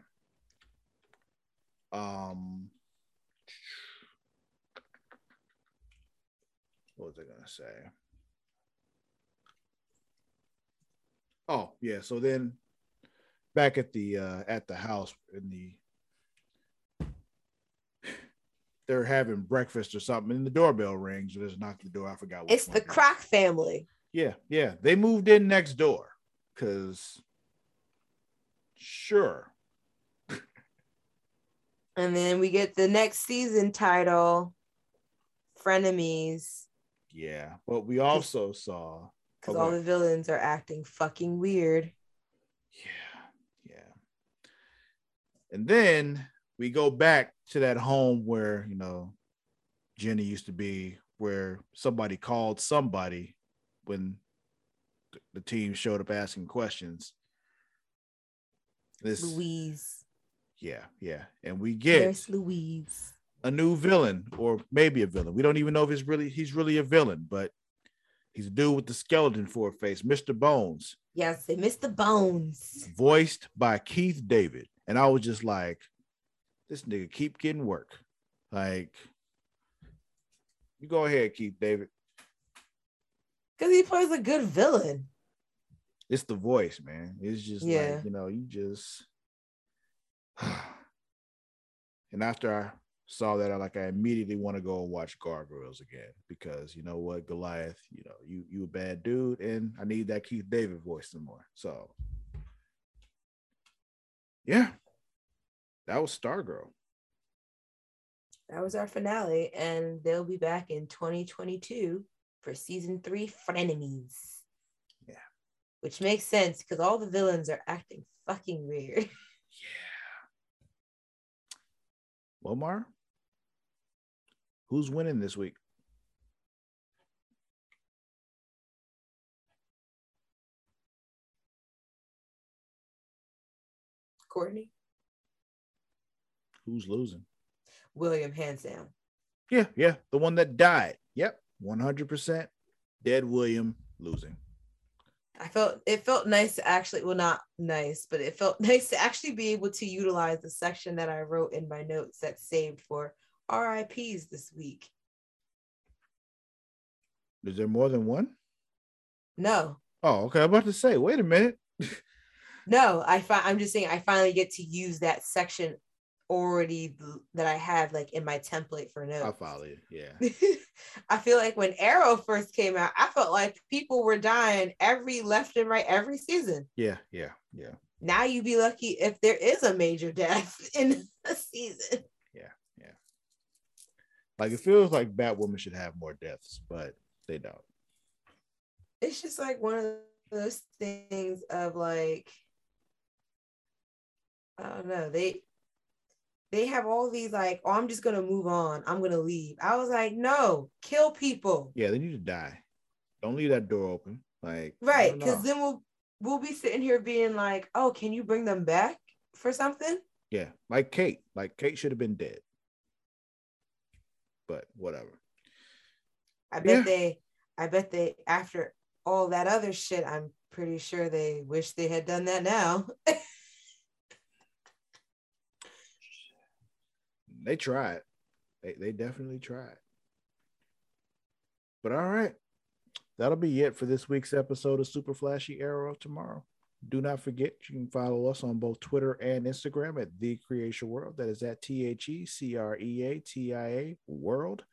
Um what was I gonna say? Oh, yeah. So then back at the uh at the house in the they're having breakfast or something, and the doorbell rings. Or just knock the door. I forgot. it's the one it is. Crock family. Yeah, yeah. They moved in next door because sure. And then we get the next season title, Frenemies, Yeah, but we also saw. because Oh, all the villains are acting fucking weird. Yeah, yeah. And then we go back to that home where you know Jenny used to be, where somebody called somebody when the team showed up asking questions. This, Louise. Yeah, yeah, and we get Louise? a new villain or maybe a villain. We don't even know if he's really he's really a villain, but he's a dude with the skeleton for a face, Mr. Bones, Yes, missed bones. voiced by Keith David. And I was just like, this nigga keep getting work. Like, you go ahead, Keith David. Because he plays a good villain. It's the voice, man. It's just Yeah. like, you know, you just and after I saw that, I like I immediately want to go and watch Gargoyles again because you know what, Goliath, you know, you you a bad dude, and I need that Keith David voice some more. So yeah, that was Stargirl. That was our finale, and they'll be back in 2022 for season three, Frenemies. Yeah. Which makes sense because all the villains are acting fucking weird. Yeah. Well, Mar, who's winning this week? Courtney, Who's losing? William hands down. Yeah, yeah, the one that died. Yep, one hundred percent dead. William losing. I felt it felt nice to actually, well, not nice, but it felt nice to actually be able to utilize the section that I wrote in my notes that saved for RIPs this week. Is there more than one? No, Oh, okay. I'm about to say. Wait a minute. no, I fi- I'm just saying I finally get to use that section already that I have like in my template for notes. I follow you. Yeah. I feel like when Arrow first came out, I felt like people were dying every left and right every season. Yeah. Yeah. Yeah. Now you'd be lucky if there is a major death in a season. Yeah, yeah. Like it feels like Batwoman should have more deaths, but they don't. It's just like one of those things of like, I don't know, they they have all these like, oh, I'm just gonna move on, I'm gonna leave. I was like, no, kill people. Yeah, they need to die. Don't leave that door open. Like Right. Because then we'll we'll be sitting here being like, oh, can you bring them back for something? yeah, like Kate. Like Kate should have been dead. But whatever. I bet Yeah. they, I bet they, after all that other shit, I'm pretty sure they wish they had done that now. They tried. They they definitely tried. But all right. That'll be it for this week's episode of Super Flashy Arrow of Tomorrow. Do not forget you can follow us on both Twitter and Instagram at The Creation World. That is at T H E C R E A T I A World.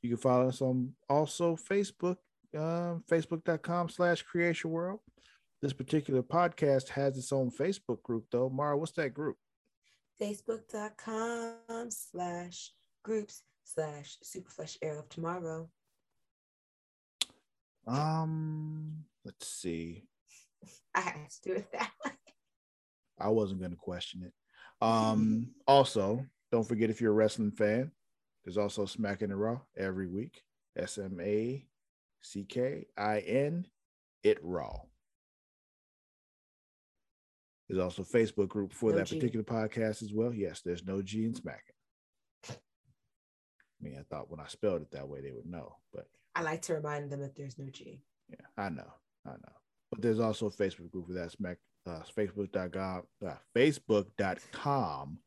You can follow us on also Facebook, um, facebook.com slash creation world. This particular podcast has its own Facebook group, though. Mara, what's that group? Facebook.com slash groups slash superflesh air of tomorrow. Um, let's see. I had to do it that way. I wasn't going to question it. Um, also, don't forget if you're a wrestling fan, there's also smack in It Raw every week. S M A C K I N It Raw. There's also a Facebook group for No that G. particular podcast as well. Yes, there's no G in Smacking. I mean, I thought when I spelled it that way, they would know, but I like to remind them that there's no G. yeah, I know, I know. But there's also a Facebook group for that smack uh facebook.com uh, facebook.com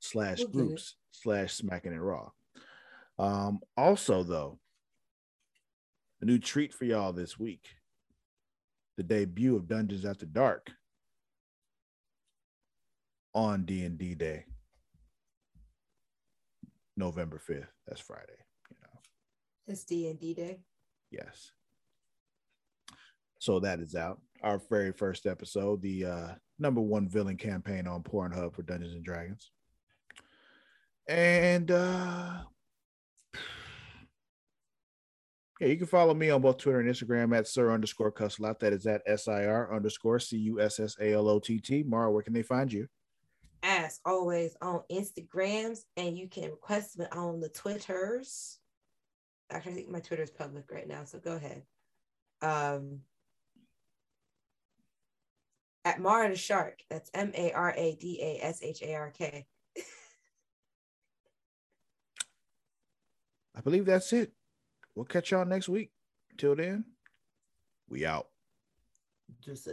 slash groups slash smacking it raw. Um, also though, a new treat for y'all this week. The debut of Dungeons After Dark on D&D Day. November 5th. That's Friday, you know. It's D and D day. Yes. So that is out. Our very first episode, the uh, number one villain campaign on Pornhub for Dungeons and Dragons. And uh, yeah, you can follow me on both Twitter and Instagram at sir underscore cussalott. That is at S-I-R underscore C-U-S-S-A-L-O-T-T. Mara, where can they find you? As always on Instagrams, and you can request me on the Twitters. Actually, I think my Twitter is public right now, so go ahead. Um, at Mara the Shark. That's M A R A D A S H A R K. I believe that's it. We'll catch y'all next week. Till then, we out. Just